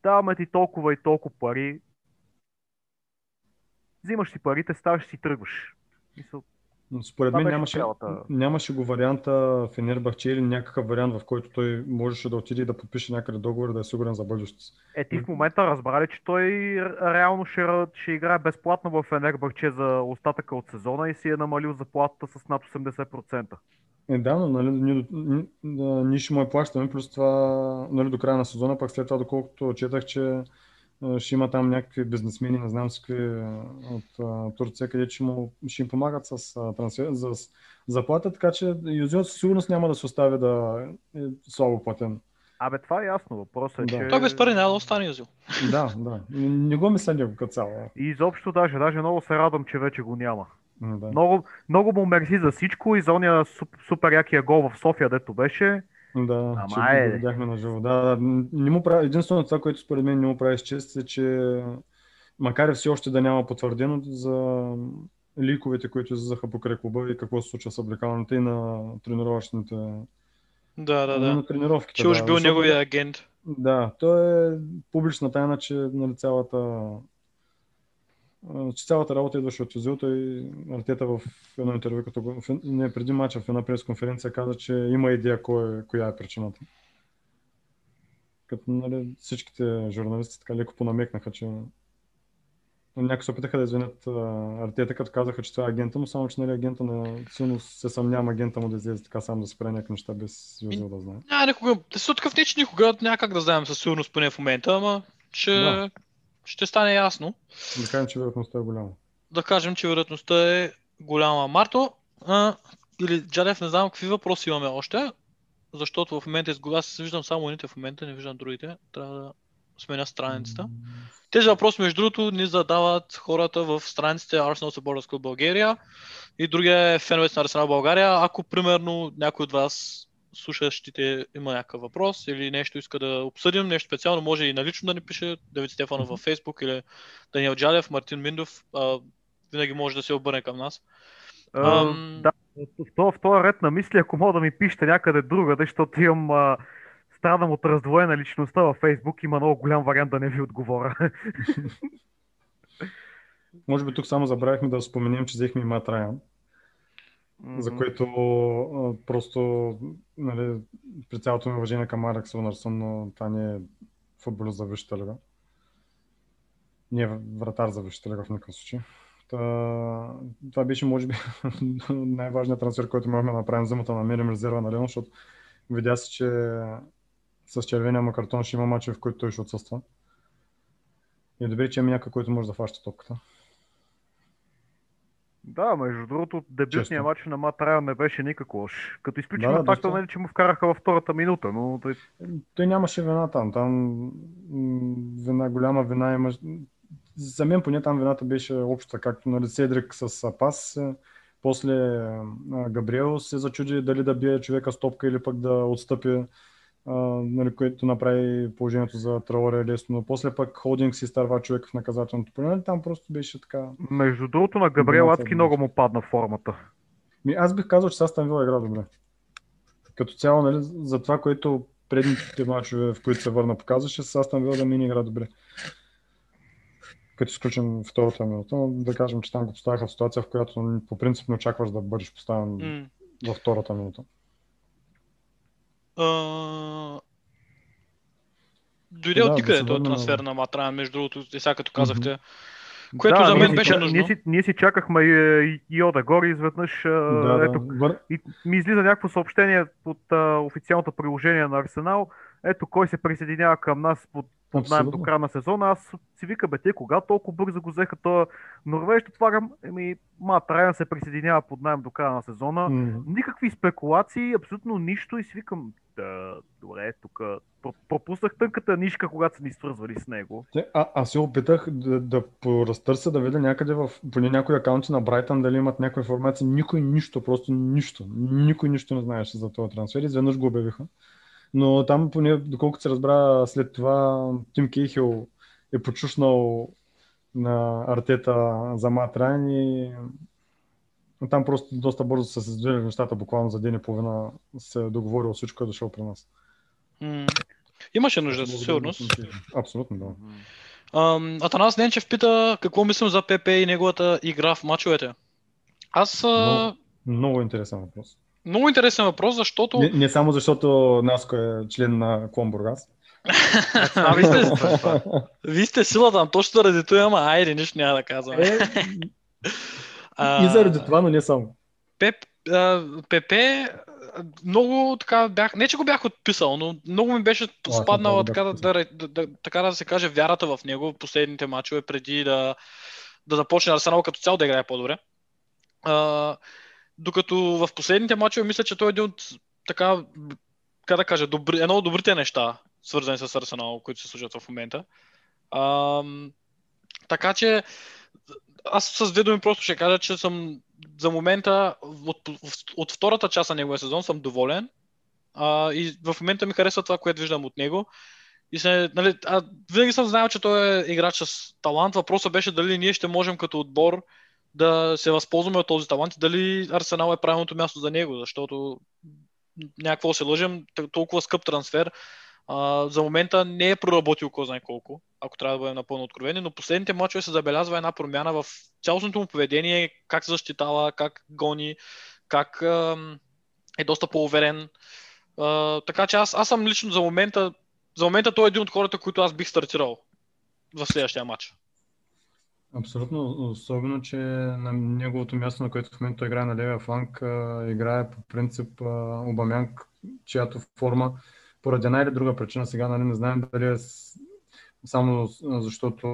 даваме ти толкова и толкова пари, взимаш си парите, ставаш си тръгваш. Мисъл, Според мен нямаше, цялата- нямаше го варианта Фенербахче или някакъв вариант, в който той можеше да отиде и да подпише някъде договор да е сигурен за бъдещето си. Е, ти в момента разбрали, че той ре- реално ще, ще играе безплатно в Фенербахче за остатъка от сезона и си е намалил заплатата с над 80%. Е, да, но нали, ние, ние, ние ще му я плащаме, плюс това нали, до края на сезона, пък след това, доколкото четах, че ще има там някакви бизнесмени, не знам си какви от а, Турция, където ще, му, ще им помагат с а, трансфер, за заплата, така че Юзиот със сигурност няма да се остави да е слабо платен. Абе, това е ясно. Въпросът е, Да. че... той без пари няма да остане Юзил. Да, да. Не, не го мисля него като цяло. И изобщо даже, даже много се радвам, че вече го няма. Да. Много, много му мерси за всичко и за ония суп- супер якия гол в София, дето беше. Да, Ама че е. го видяхме на живо. Да, не му прави, единственото това, което според мен не му прави с чест е, че макар и все още да няма потвърдено за ликовете, които излизаха покрай клуба и какво се случва с облекалните и на тренировъчните Да, да, да. на тренировките. Че уж да, бил защото- неговия агент. Да, то е публична тайна, че нали, цялата че цялата работа идваше от Юзил. Той Артета в едно интервю, като го, не, преди мача в една пресконференция каза, че има идея кой, коя е причината. Като нали, всичките журналисти така леко понамекнаха, че някои се опитаха да извинят Артета, като казаха, че това е агента му, само че нали, агента на силно се съмнявам агента му да излезе така сам да спре някакви неща без Юзил да знае. Няма никога, с такъв не, че никога няма как да знаем със сигурност поне в момента, ама че Да. Ще стане ясно. Да кажем, че вероятността е голяма. Да кажем, че вероятността е голяма. Марто, а, или Джалев, не знам какви въпроси имаме още, защото в момента изго- аз виждам само едните в момента, не виждам другите. Трябва да сменя страницата. Тези въпроси, между другото, ни задават хората в страниците Arsenal Supporters Club България и другия е феновете на Арсенал България. Ако, примерно, някой от вас слушащите има някакъв въпрос или нещо иска да обсъдим, нещо специално, може и налично да ни пише Давид Стефанов във Facebook или Даниел Джалев, Мартин Миндов. А, винаги може да се обърне към нас. А, Ам. Да, в този, в този ред на мисли, ако мога да ми пишете някъде другаде, защото имам а, страдам от раздвоена личността във Фейсбук, има много голям вариант да не ви отговоря. *laughs* Може би тук само забравихме да споменем, че взехме и Мат За което а, просто нали, при цялото ми уважение към Алекс Лунарсон, но това не е футболист за висшата лига. Не е вратар за висшата лига в никакъв случай. Та, това беше, може би, *laughs* най-важният трансфер, който можем да направим зимата, намерим резерва на Леон, защото видя се, че с червения му картон ще има мачове, в които той ще отсъства. И е добре, че има някой, който може да фаща топката. Да, между другото, дебютният матч на Мат Райан не беше никак лош. Като изключим Да, факта, нали, че му вкараха във втората минута, но той... Той нямаше вина там. Там вина, голяма вина има. За мен поне там вината беше обща, както нали, Седрик с пас. После Габриел се зачуди дали да бие човека с топка или пък да отстъпи. А, нали, което направи положението за Траоре лесно, но после пък Холдинг си изтърва човек в наказателното поле. Нали, Там просто беше така. Между другото на Габриел Адски много му падна формата. Ми, аз бих казал, че Састан Вила игра добре. Като цяло, нали, за това, което предните мачове, в които се върна, показваше, Састан Вила да мини игра добре. Като изключим втората минута, но да кажем, че там го поставяха в ситуация, в която по принцип не очакваш да бъдеш поставен М. във втората минута. А, Дойде Да, от да никъде се този трансфер на Матран, между другото, и сега като казахте. Мгм. Което да, за ние мен си- беше ние, нужно. си, ние си чакахме и, и Йода горе изведнъж. да, да. ето, Вър... и ми излиза някакво съобщение от а, официалното приложение на Арсенал. Ето кой се присъединява към нас под, под найем до края на сезона. Аз си вика, бе, те кога толкова бързо го взеха това Норвеж, отварям, еми, Мат Райан се присъединява под найем до края на сезона. М. Никакви спекулации, абсолютно нищо и си викам, да, добре, тук про- пропуснах тънката нишка, когато са ни свързвали с него. А, аз се опитах да, да поразтърся, да видя някъде в поне някои акаунти на Брайтън дали имат някаква информация. Никой нищо, просто нищо. Никой нищо не знаеше за този трансфер. Изведнъж го обявиха. Но там, поне, доколкото се разбра след това, Тим Кейхил е почушнал на Артета за Мат Райн и там просто доста бързо са се сдвижили нещата, буквално за ден и половина се е договорил всичко е дошъл при нас. Имаше нужда, със сигурност. Абсолютно, да. Ам, Атанас Денчев пита какво мислим за ПП и неговата игра в мачовете. Аз... А... Много интересен въпрос. Много интересен въпрос, защото... Не, не само защото Наско е член на Клон Бургас. *laughs* А, вие, сте, вие сте силата там, точно заради това, ама айде, нищо няма да казвам. Е, и заради това, но не само. Пеп, а, Пепе, много така бях, не че го бях отписал, но много ми беше спаднала така да, да, да, така да се каже вярата в него в последните мачове преди да, да започне Арсенал като цяло да играе по-добре. А, докато в последните мачове мисля, че той е един от така, как да кажа, добри, едно от добрите неща, свързани с Арсенал, които се случват в момента. А, така че аз с две думи просто ще кажа, че съм за момента от, от втората част на неговия сезон съм доволен. А, и в момента ми харесва това, което виждам от него. И се, нали, а, винаги съм знаел, че той е играч с талант. Въпросът беше дали ние ще можем като отбор да се възползваме от този талант и дали Арсенал е правилното място за него, защото някакво се лъжем, т- толкова скъп трансфер. А, за момента не е проработил кой знае колко, ако трябва да бъдем напълно откровени, но последните мачове се забелязва една промяна в цялостното му поведение, как защитава, как гони, как е доста по-уверен. Така че аз, аз съм лично за момента, за момента той е един от хората, които аз бих стартирал в следващия матч. Абсолютно, особено, че на неговото място, на което в момента играе на левия фланг, играе по принцип Обамянг, чиято форма поради една или друга причина, сега нали, не знаем дали е само защото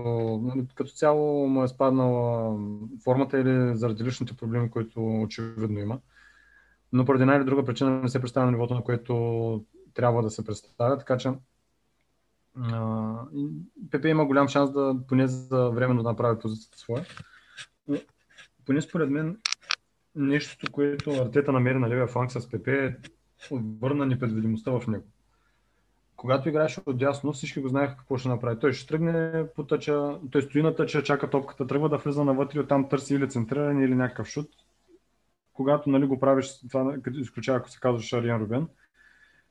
нали, като цяло му е спаднала формата или заради личните проблеми, които очевидно има. Но поради една или друга причина не се представя на нивото, на което трябва да се представя, така че Пепе има голям шанс да поне за временно да направи позицията своя. Но, поне според мен нещото, което Артета намери на левия фланг с Пепе е върна непредвидимостта в него. Когато играеше отдясно, всички го знаеха какво ще направи. Той ще тръгне по тъча, той стои на тъча, чака топката, тръгва да влиза навътре, оттам търси или центриране, или някакъв шут. Когато нали, го правиш, това, като изключава, ако се казваш Ариан Рубен,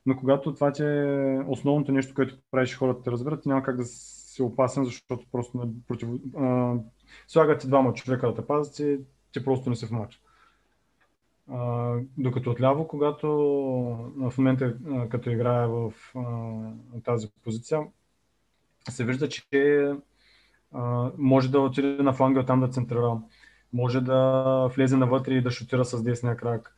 но когато това ти е основното нещо, което правиш хората те разберат, няма как да си опасен, защото просто нали, против... а, слагат ти двама човека да те пазят и ти просто не си в матч. А, докато отляво, когато в момента като играе в а, тази позиция, се вижда, че а, може да отиде на фланга там да центрира, може да влезе навътре и да шутира с десния крак,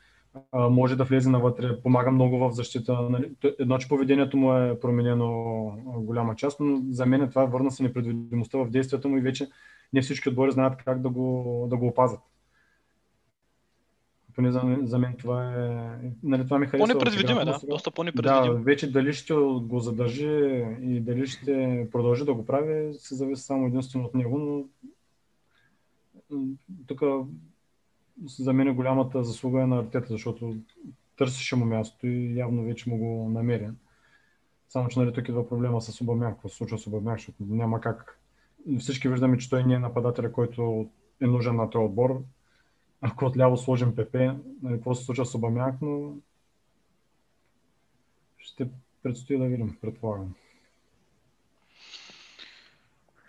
може да влезе навътре, помага много в защита. Нали, Едно, че поведението му е променено голяма част, но за мен това върна се непредвидимостта в действията му и вече не всички отбори знаят как да го, да го опазят. Поне за, за мен това е... Нали, това ми харесва. в По-непредвидим е, да. Доста да, по-непредвидим. вече дали ще го задържи и дали ще продължи да го прави, се зависи само единствено от него, но тук за мен голямата заслуга е на Артета, защото търсеше му място и явно вече му го намери. Само, че нали тук идва проблема с Обамян, какво се случва с Обамян, защото няма как. Всички виждаме, че той не е нападателя, който е нужен на този отбор. Ако отляво сложим ПП, нали, какво се случва с Обамян, но ще предстои да видим, предполагам.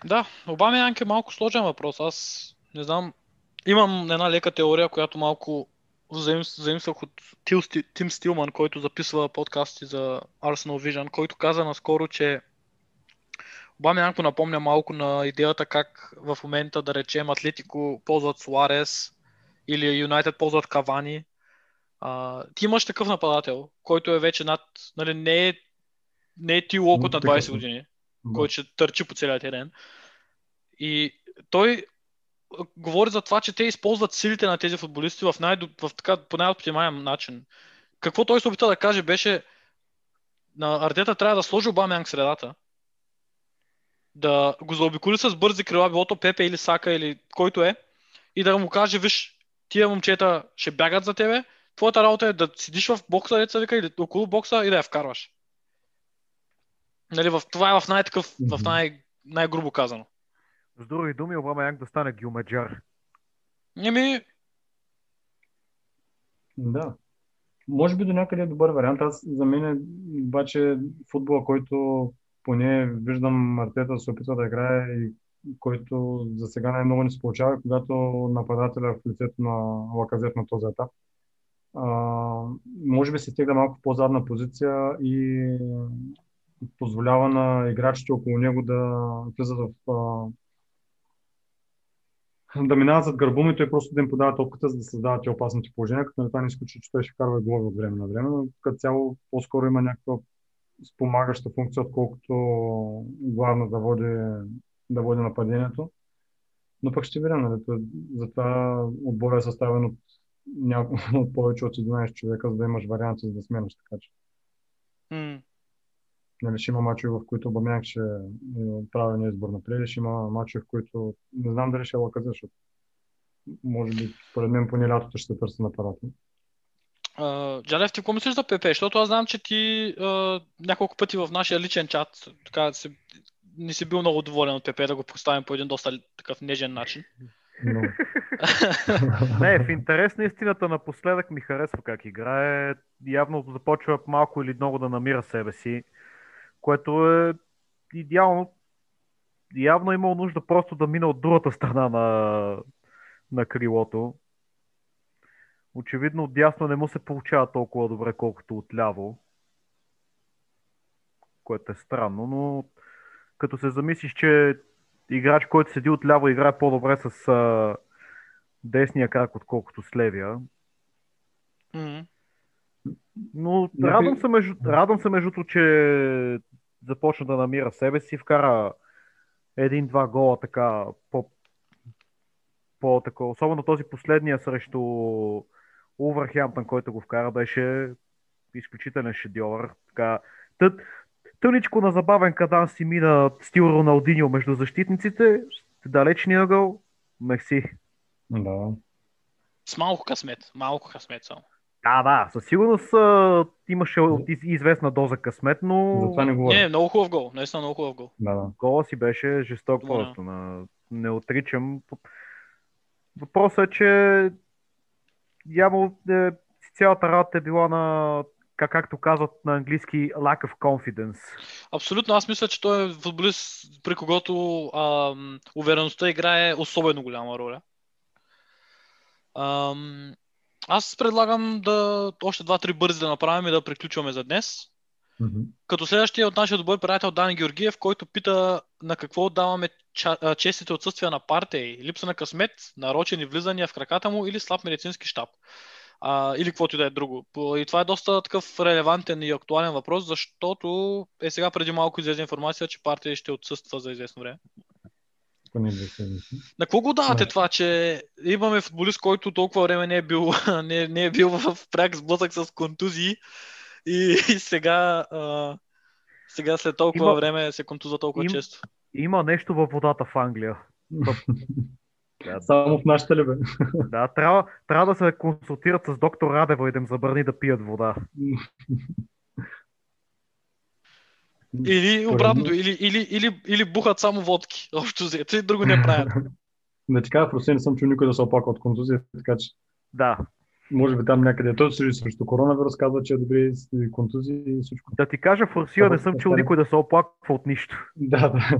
Да, Обама Янк е малко сложен въпрос. Аз не знам. Имам една лека теория, която малко заимс- заимствах от Тим Стилман, който записва подкасти за Arsenal Vision, който каза наскоро, че Обама Янко напомня малко на идеята как в момента, да речем, Атлетико ползват Суарес или Юнайтед ползват Кавани. А, ти имаш такъв нападател, който е вече над, нали, не е, не е Тил Локот на Такъв 20 е. години, който ще търчи по целия терен. И той говори за това, че те използват силите на тези футболисти в, най- в така, по най-оптимален начин. Какво той се опита да каже беше на Артета трябва да сложи Обамянг средата, да го заобиколи с бързи крила, било то Пепе или Сака или който е, и да му каже, виж, тия момчета ще бягат за тебе, твоята работа е да седиш в бокса, деца вика, или около бокса и да я вкарваш. Нали, в, това е в най-такъв, в най- най-грубо казано. С други думи, Обама Янг да стане гюмеджар. Еми, Да. Може би до някъде е добър вариант. Аз за мен е, обаче футбола, който поне виждам Артета да се опитва да играе и който за сега най-много не се получава, е когато нападателя в лицето на Лаказет на този етап. А, може би се стига малко по-задна позиция и позволява на играчите около него да влизат в а, *laughs* да минават зад гърба и той просто да им подава топката, за да създават опасните положения, като на това не изключва, че той ще вкарва и глави от време на време, но като цяло по-скоро има някаква спомагаща функция, отколкото главно да води, да води нападението. Но пък ще видим, нали? то- Затова отбора е съставен от, няко... *laughs* от повече от 11 човека, за да имаш варианти за да сменяш. Така че м- нали, ще има мачове, в които Бамяк ще е правилния избор напред, ще има мачове, в които не знам дали ще е лаказа, защото може би, според мен, поне лятото ще се търси нападател. а, Джалев, ти какво мислиш за ПП? Защото аз знам, че ти а, няколко пъти в нашия личен чат така, си, не си бил много доволен от ПП, да го поставим по един доста такъв нежен начин. Но, *laughs* Не, в интерес на истината напоследък ми харесва как играе. Явно започва малко или много да намира себе си, което е идеално. Явно е имал нужда просто да мине от другата страна на, на крилото. Очевидно от дясно не му се получава толкова добре, колкото от ляво. Което е странно, но като се замислиш, че играч, който седи от ляво, играе по-добре с а, десния крак, отколкото с левия. М. Но Някой- радвам се, между, радвам се между че започна да намира себе си, вкара един-два гола така по, по така, особено този последния срещу Улвърхемптън, който го вкара, беше изключителен шедьовър. Така, тът, тъничко на забавен кадан си мина стил Роналдиньо между защитниците, далечния ъгъл, мерси. да. С малко късмет. Малко късмет само. Да, да, със сигурност а, имаше из- известна доза късмет, но За това не говоря. Не, много хубав гол. Наистина много хубав гол. Да, да. гола си беше жесток Да. просто. На... Не отричам. Въпросът е, че явно е, цялата работа е била на, как, както казват на английски, lack of confidence. Абсолютно, аз мисля, че той е футболист, при когото ам, увереността играе особено голяма роля. Ам, аз предлагам да още два-три бързи да направим и да приключваме за днес. Мгм. Като следващия от нашия добър приятел Дани Георгиев, който пита на какво отдаваме честите отсъствия на партия, липса на късмет, нарочени влизания в краката му или слаб медицински щаб. А, или каквото и да е друго. И това е доста такъв релевантен и актуален въпрос, защото е сега преди малко излезе информация, че партия ще отсъства за известно време. Поне две седмици. На какво го давате Не. това, че имаме футболист, който толкова време не е бил, *laughs* не, не е бил в пряк сблъсък с контузии и, и сега, а, сега след толкова Има- време се контузва толкова Им- често. Има нещо във водата в Англия. *laughs* Да, Само в нашата ли бе? да трябва, трябва да се консултират с доктор Радева и да им забрани да пият вода. *laughs* Или обратното, или, или, или, или бухат само водки, *laughs* общо взето, и друго не правят. Да ти кажа, в Русия не съм чул никой да се оплака от контузия, така че Да. може би там някъде. Той също срещу коронавирус казва, че е добре и контузии и всичко. Да ти кажа, в Русия не съм чул никой да се оплаква от нищо. Да, да. *laughs*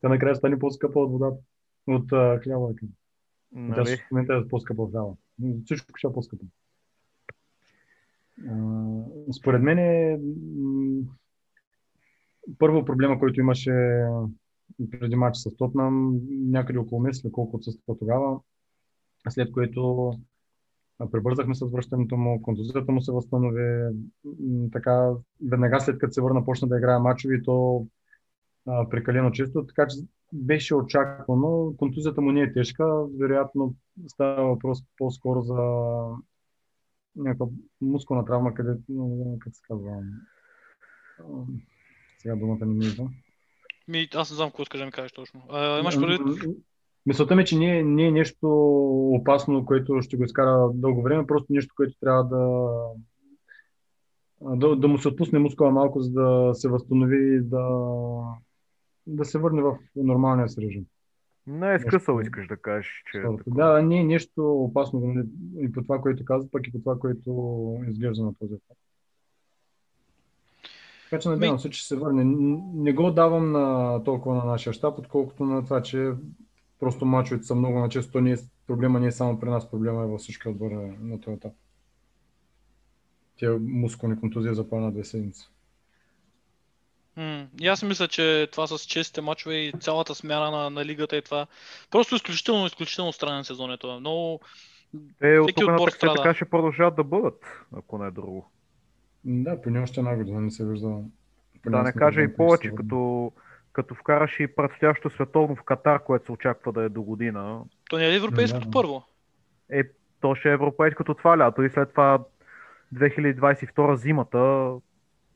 Тя накрая ще стане по-скъпа от водата. От а, хляба. Тя Нали? в момента е по-скъпа от хляба. Всичко ще е по-скъпо. Според мен е, първо проблема, който имаше преди матч с Тотнам, някъде около месец, или колко отсъства тогава, след което прибързахме с връщането му, контузията му се възстанови, така веднага след като се върна почна да играе мачове и то прекалено често, така че беше очаквано. Контузията му не е тежка, вероятно става въпрос по-скоро за някаква мускулна травма, къде, как се казва, сега думата не ми идва. Ми, аз не знам какво искаш да ми кажеш точно. А, имаш предвид, Мисълта ми, е, че не, е- не е нещо опасно, което ще го изкара дълго време, просто нещо, което трябва да, да, да му се отпусне мускула малко, за да се възстанови и да, да се върне в нормалния си режим. Не е скъсал, Нещо- искаш да кажеш, че е. Да, не е нещо опасно нали, и по това, което казва, пък и по това, което изглежда на този етап. Така че надявам се, че се върне. Не го давам на толкова на нашия щаб, отколкото на това, че просто мачовете са много начесто. То Не е, проблема не е само при нас, проблема е във всички отбори на този етап. Тия мускулни контузии запълнят две седмици. М, И аз мисля, че това с честите мачове и цялата смяна на, на лигата и това. Просто изключително, изключително странен сезон е това. Много. Те от тук нататък страда. така ще продължават да бъдат, ако не е друго. Да, поне още една година не се вижда. Да не кажа и повече, като, като вкараш и предстоящо световно в Катар, което се очаква да е до година. То не е европейското Да, първо? Е, то ще е европейското това лято и след това 2022 зимата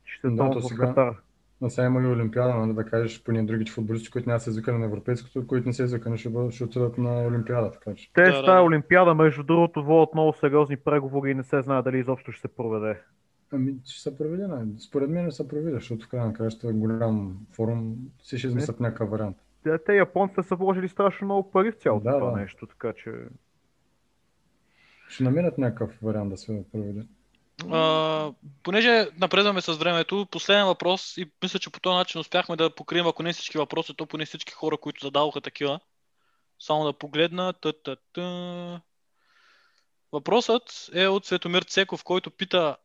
ще е Да, в Катар. А сега има и Олимпиада, нали, да кажеш поне другите футболисти, които няма се извикани на европейското, които не се извикани, ще, бъдат, ще отидат на Олимпиада. Така че. Те Да, с да, тази да. Олимпиада, между другото, водят много сериозни преговори и не се знае дали изобщо ще се проведе. Ами, ще се проведе, не. Според мен не се проведе, защото в крайна на краища е голям форум, си ще измислят някакъв вариант. Те, те японците са вложили страшно много пари в цялото Да, това да. нещо, така че... Ще намерят някакъв вариант да се проведе. А, понеже напредваме с времето, последен въпрос и мисля, че по този начин успяхме да покрием, ако не всички въпроси, то поне всички хора, които зададоха такива. Само да погледна. Та-та-та. Въпросът е от Светомир Цеков, който пита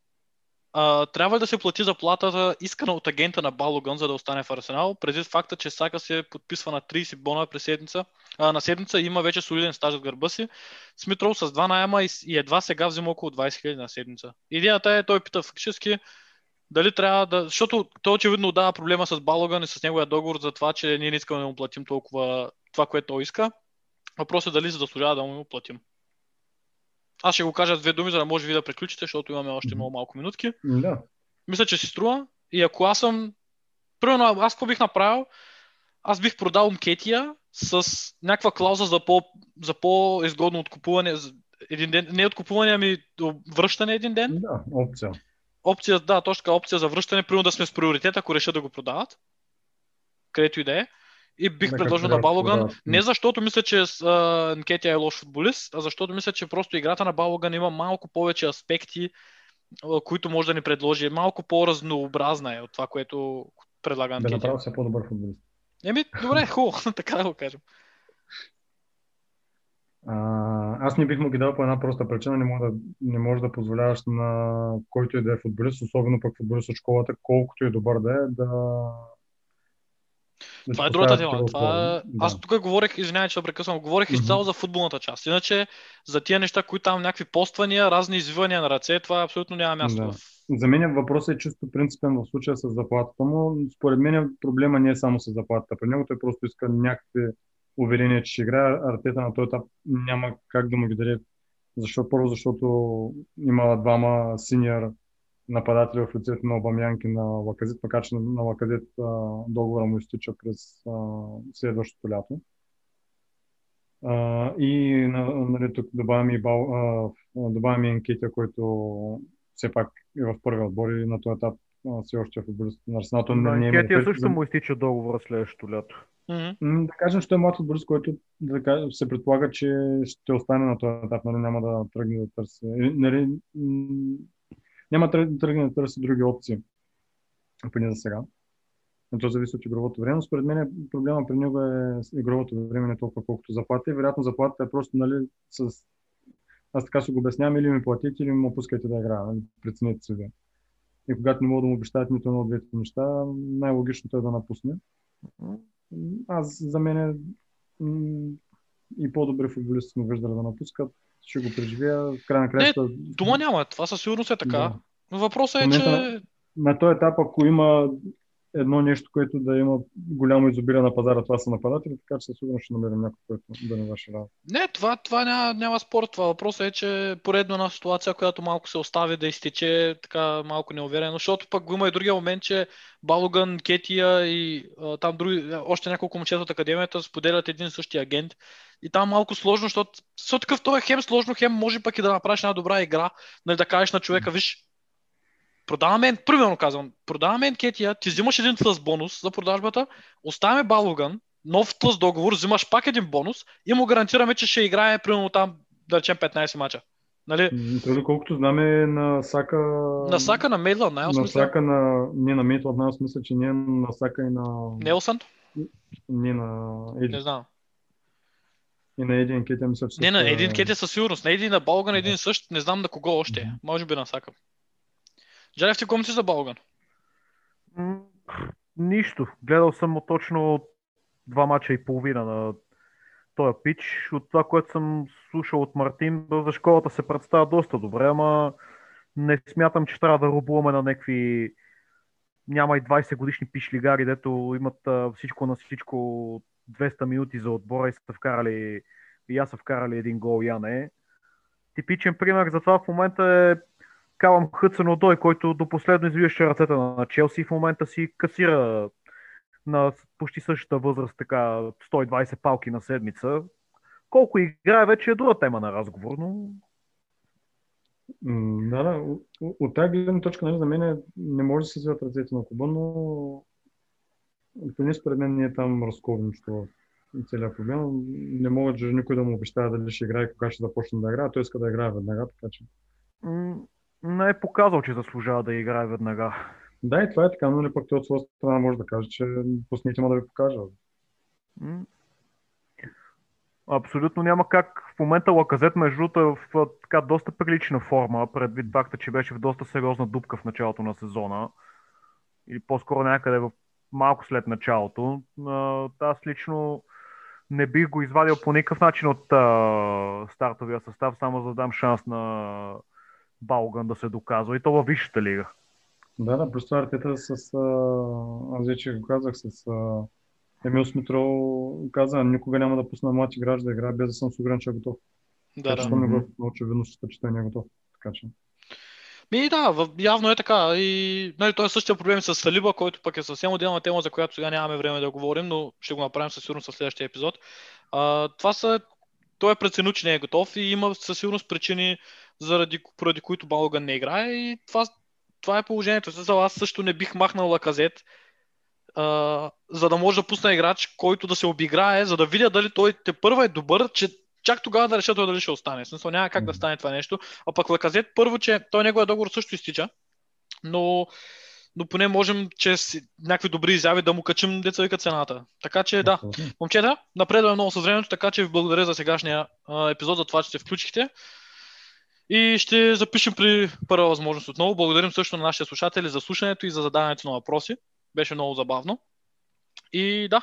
а, трябва да се плати заплатата искана от агента на Балоган, за да остане в Арсенал, предвид факта, че Сака се подписва на 30 бона през седмица, а, на седмица и има вече солиден стаж от гърба си. Смитрол с два найема и, и едва сега взима около 20 000 на седмица. Идеята е, той пита фактически дали трябва да... Защото той очевидно дава проблема с Балоган и с неговия договор за това, че ние не искаме да му платим толкова това, което той иска. Въпросът е дали заслужава да му платим. Аз ще го кажа две думи, за да може ви да приключите, защото имаме още много малко минутки. Да. Мисля, че си струва. И ако аз съм... Примерно, аз какво бих направил? Аз бих продал Мкетия с някаква клауза за, по, за по-изгодно откупуване. Един ден, не откупуване, ами връщане един ден. Да, опция. Опция, да, точно така, опция за връщане, примерно да сме с приоритет, ако решат да го продават. Където и да е. И бих Да, предложил на да Балоган, продават. не защото мисля, че а, Нкетия е лош футболист, а защото мисля, че просто играта на Балоган има малко повече аспекти, а, които може да ни предложи. Малко по-разнообразна е от това, което предлага Да Нкетия. направя се по-добър футболист. Еми, добре, *laughs* хубаво, *laughs* така да го кажем. А, аз не бих му ги дал по една проста причина. Не, мога да, не можеш да позволяваш на който и да е футболист, особено пък футболист от школата, колкото и добър да е, да. Това е другата тема. Това... е- Да. Аз тук говорех, извинявай, че прекъсвам, говорех Мгм. изцяло за футболната част. Иначе за тия неща, които там някакви поствания, разни извивания на ръце, това абсолютно няма място. Да. В... За мен въпросът е чисто принципен в случая с заплатата му. Според мен проблема не е само с заплатата. При него той просто иска някакви уверения, че ще играе. Артета на този етап няма как да му ги даде. Защо? Първо, защото има двама синьор нападатели в лицето на Обамянк и на Лаказет, макар че на Лаказет договора му изтича през а, следващото лято. А, и на- нали, тук добавяме и, Бал, а, добавяме и Енкетия, който все пак е в първи отбор и на този етап а, все още е футболист на Арсенал. Той не, е пред- също му изтича договора следващото лято. М, Да кажем, че той е млад футболист, който да кажем, се предполага, че ще остане на този етап, нали, няма да тръгне да търси. Нали, няма да тръг- тръгне да търси други опции, поне за сега. Но то зависи от игровото време. Според мен проблема при него е игровото време не толкова колкото заплата. Вероятно заплатата е просто, нали, с... Аз така си го обяснявам, или ми платите, или му пускайте да играе. Нали? Преценете си вие. И когато не могат да му обещаят нито едно от двете неща, най-логичното е да напусне. Аз за мен е, и по-добри футболисти сме виждали да напускат. Ще го преживея. В край на краща. Дума няма, това със сигурност е така. Да. Въпросът е, че момента- На този етап, ако има едно нещо, което да има голямо изобилие на пазара, това са нападатели, така че със сигурност ще намерим някой, който да не върши работа. Не, това, това няма, няма спор. Това въпросът е, че поредно една ситуация, която малко се остави да изтече така малко неуверено, защото пък има и другия момент, че Балоган, Кетия и а, там други, още няколко момчета от академията споделят един и същи агент. И там малко сложно, защото, защото такъв това е хем сложно, хем може пък и да направиш една добра игра, нали, да кажеш на човека, виж, продаваме, примерно казвам, продаваме Кетия, ти взимаш един тлъс бонус за продажбата, оставяме Балоган, нов тлъс договор, взимаш пак един бонус и му гарантираме, че ще играе примерно там, да речем 15 мача. Нали? М, Това, доколкото знаме на Сака... На Сака, на Мейдла, на най-осмисля. Сака на... Не на Мейтлът, най смисъл, че не на Сака и на... Нелсън? Не на Еди. Не знам. И на Еди Енкетия мисля, че Не, на един кет е със сигурност. На един на Балган, един същ, не знам на кого още. Може би на Сака. Джарев, ти мислиш за Балган? Нищо. Гледал съм му точно два мача и половина на този пич. От това, което съм слушал от Мартин, за школата се представя доста добре, ама не смятам, че трябва да рубуваме на някакви няма и 20 годишни пишлигари, дето имат а, всичко на всичко 200 минути за отбора и са вкарали и аз са вкарали един гол, я не. Типичен пример за това в момента е Калам Хътсън Одой, който до последно извиваше ръцете на Челси в момента си касира на почти същата възраст, така 120 палки на седмица. Колко играе вече е друга тема на разговор, но Да, да. От, тази гледна точка, нали, за мен е- не може да се извиват ръцете на клуба, но поне според мен не е там разковничето в целият проблем. Не могат же никой да му обещава дали ще играе кога ще започне да играе. Той иска да играе веднага, така че. Не е показал, че заслужава да играе веднага. Да, и това е така, но не пък той от своя страна може да каже, че пуснете му да ви покажа. Абсолютно няма как. В момента Лаказет, между другото, е в така доста прилична форма, предвид факта, че беше в доста сериозна дупка в началото на сезона. Или по-скоро някъде в малко след началото. Аз лично не бих го извадил по никакъв начин от а, стартовия състав, само за да дам шанс на Балган да се доказва. И то във висшата лига. Да, да, плюс това Артета с... А, аз вече го казах с... А, Емил Смитрол каза, никога няма да пусна млад играч да играе без да съм сигурен, че е готов. Да, Така да. не го очевидно че той не е готов. Така че. Ми да, явно е така. И нали, той е същия проблем с Салиба, който пък е съвсем отделна тема, за която сега нямаме време да говорим, но ще го направим със сигурност в следващия епизод. А, това са... Той е преценил, че не е готов и има със сигурност причини, заради, поради които Балган не играе и това, това е положението. В Смисъл, аз също не бих махнал Лаказет, а, за да може да пусна играч, който да се обиграе, за да видя дали той те първа е добър, че чак тогава да реша той дали ще остане. Смисъл няма как да стане това нещо. А пък Лаказет, първо, че той неговия договор също изтича, но, но поне можем чрез някакви добри изяви да му качим деца вика цената. Така че да, момчета, напредваме много с времето, така че ви благодаря за сегашния а, епизод, за това, че се включихте. И ще запишем при първа възможност отново. Благодарим също на нашите слушатели за слушането и за задаването на въпроси. Беше много забавно. И да,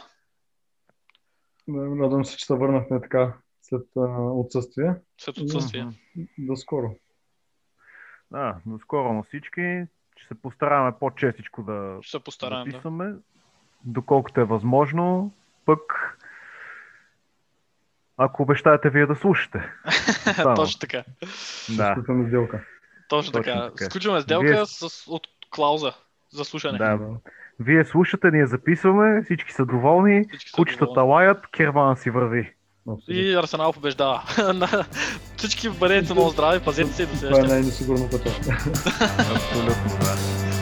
Да, Радвам се, че се върнахме така след а, отсъствие. след отсъствие. До скоро. Да, до скоро на всички. Ще се постараваме по-честичко да Ще се постараем. Да. записваме, доколкото е възможно. Пък, ако обещаете вие да слушате. *laughs* Точно така. Да, Сключваме сделка. Точно, Точно така. така. Сключваме сделка Вие- с, от клауза за слушане. да. Вие слушате, ние записваме, всички са доволни, Всички са кучетата доволни. лаят, керван си върви. Абсолютно. И Арсенал побеждава. *laughs* Всички бъдете много здрави, пазете се и до Това е следващия. най-несигурно пътя. *laughs* Абсолютно, да.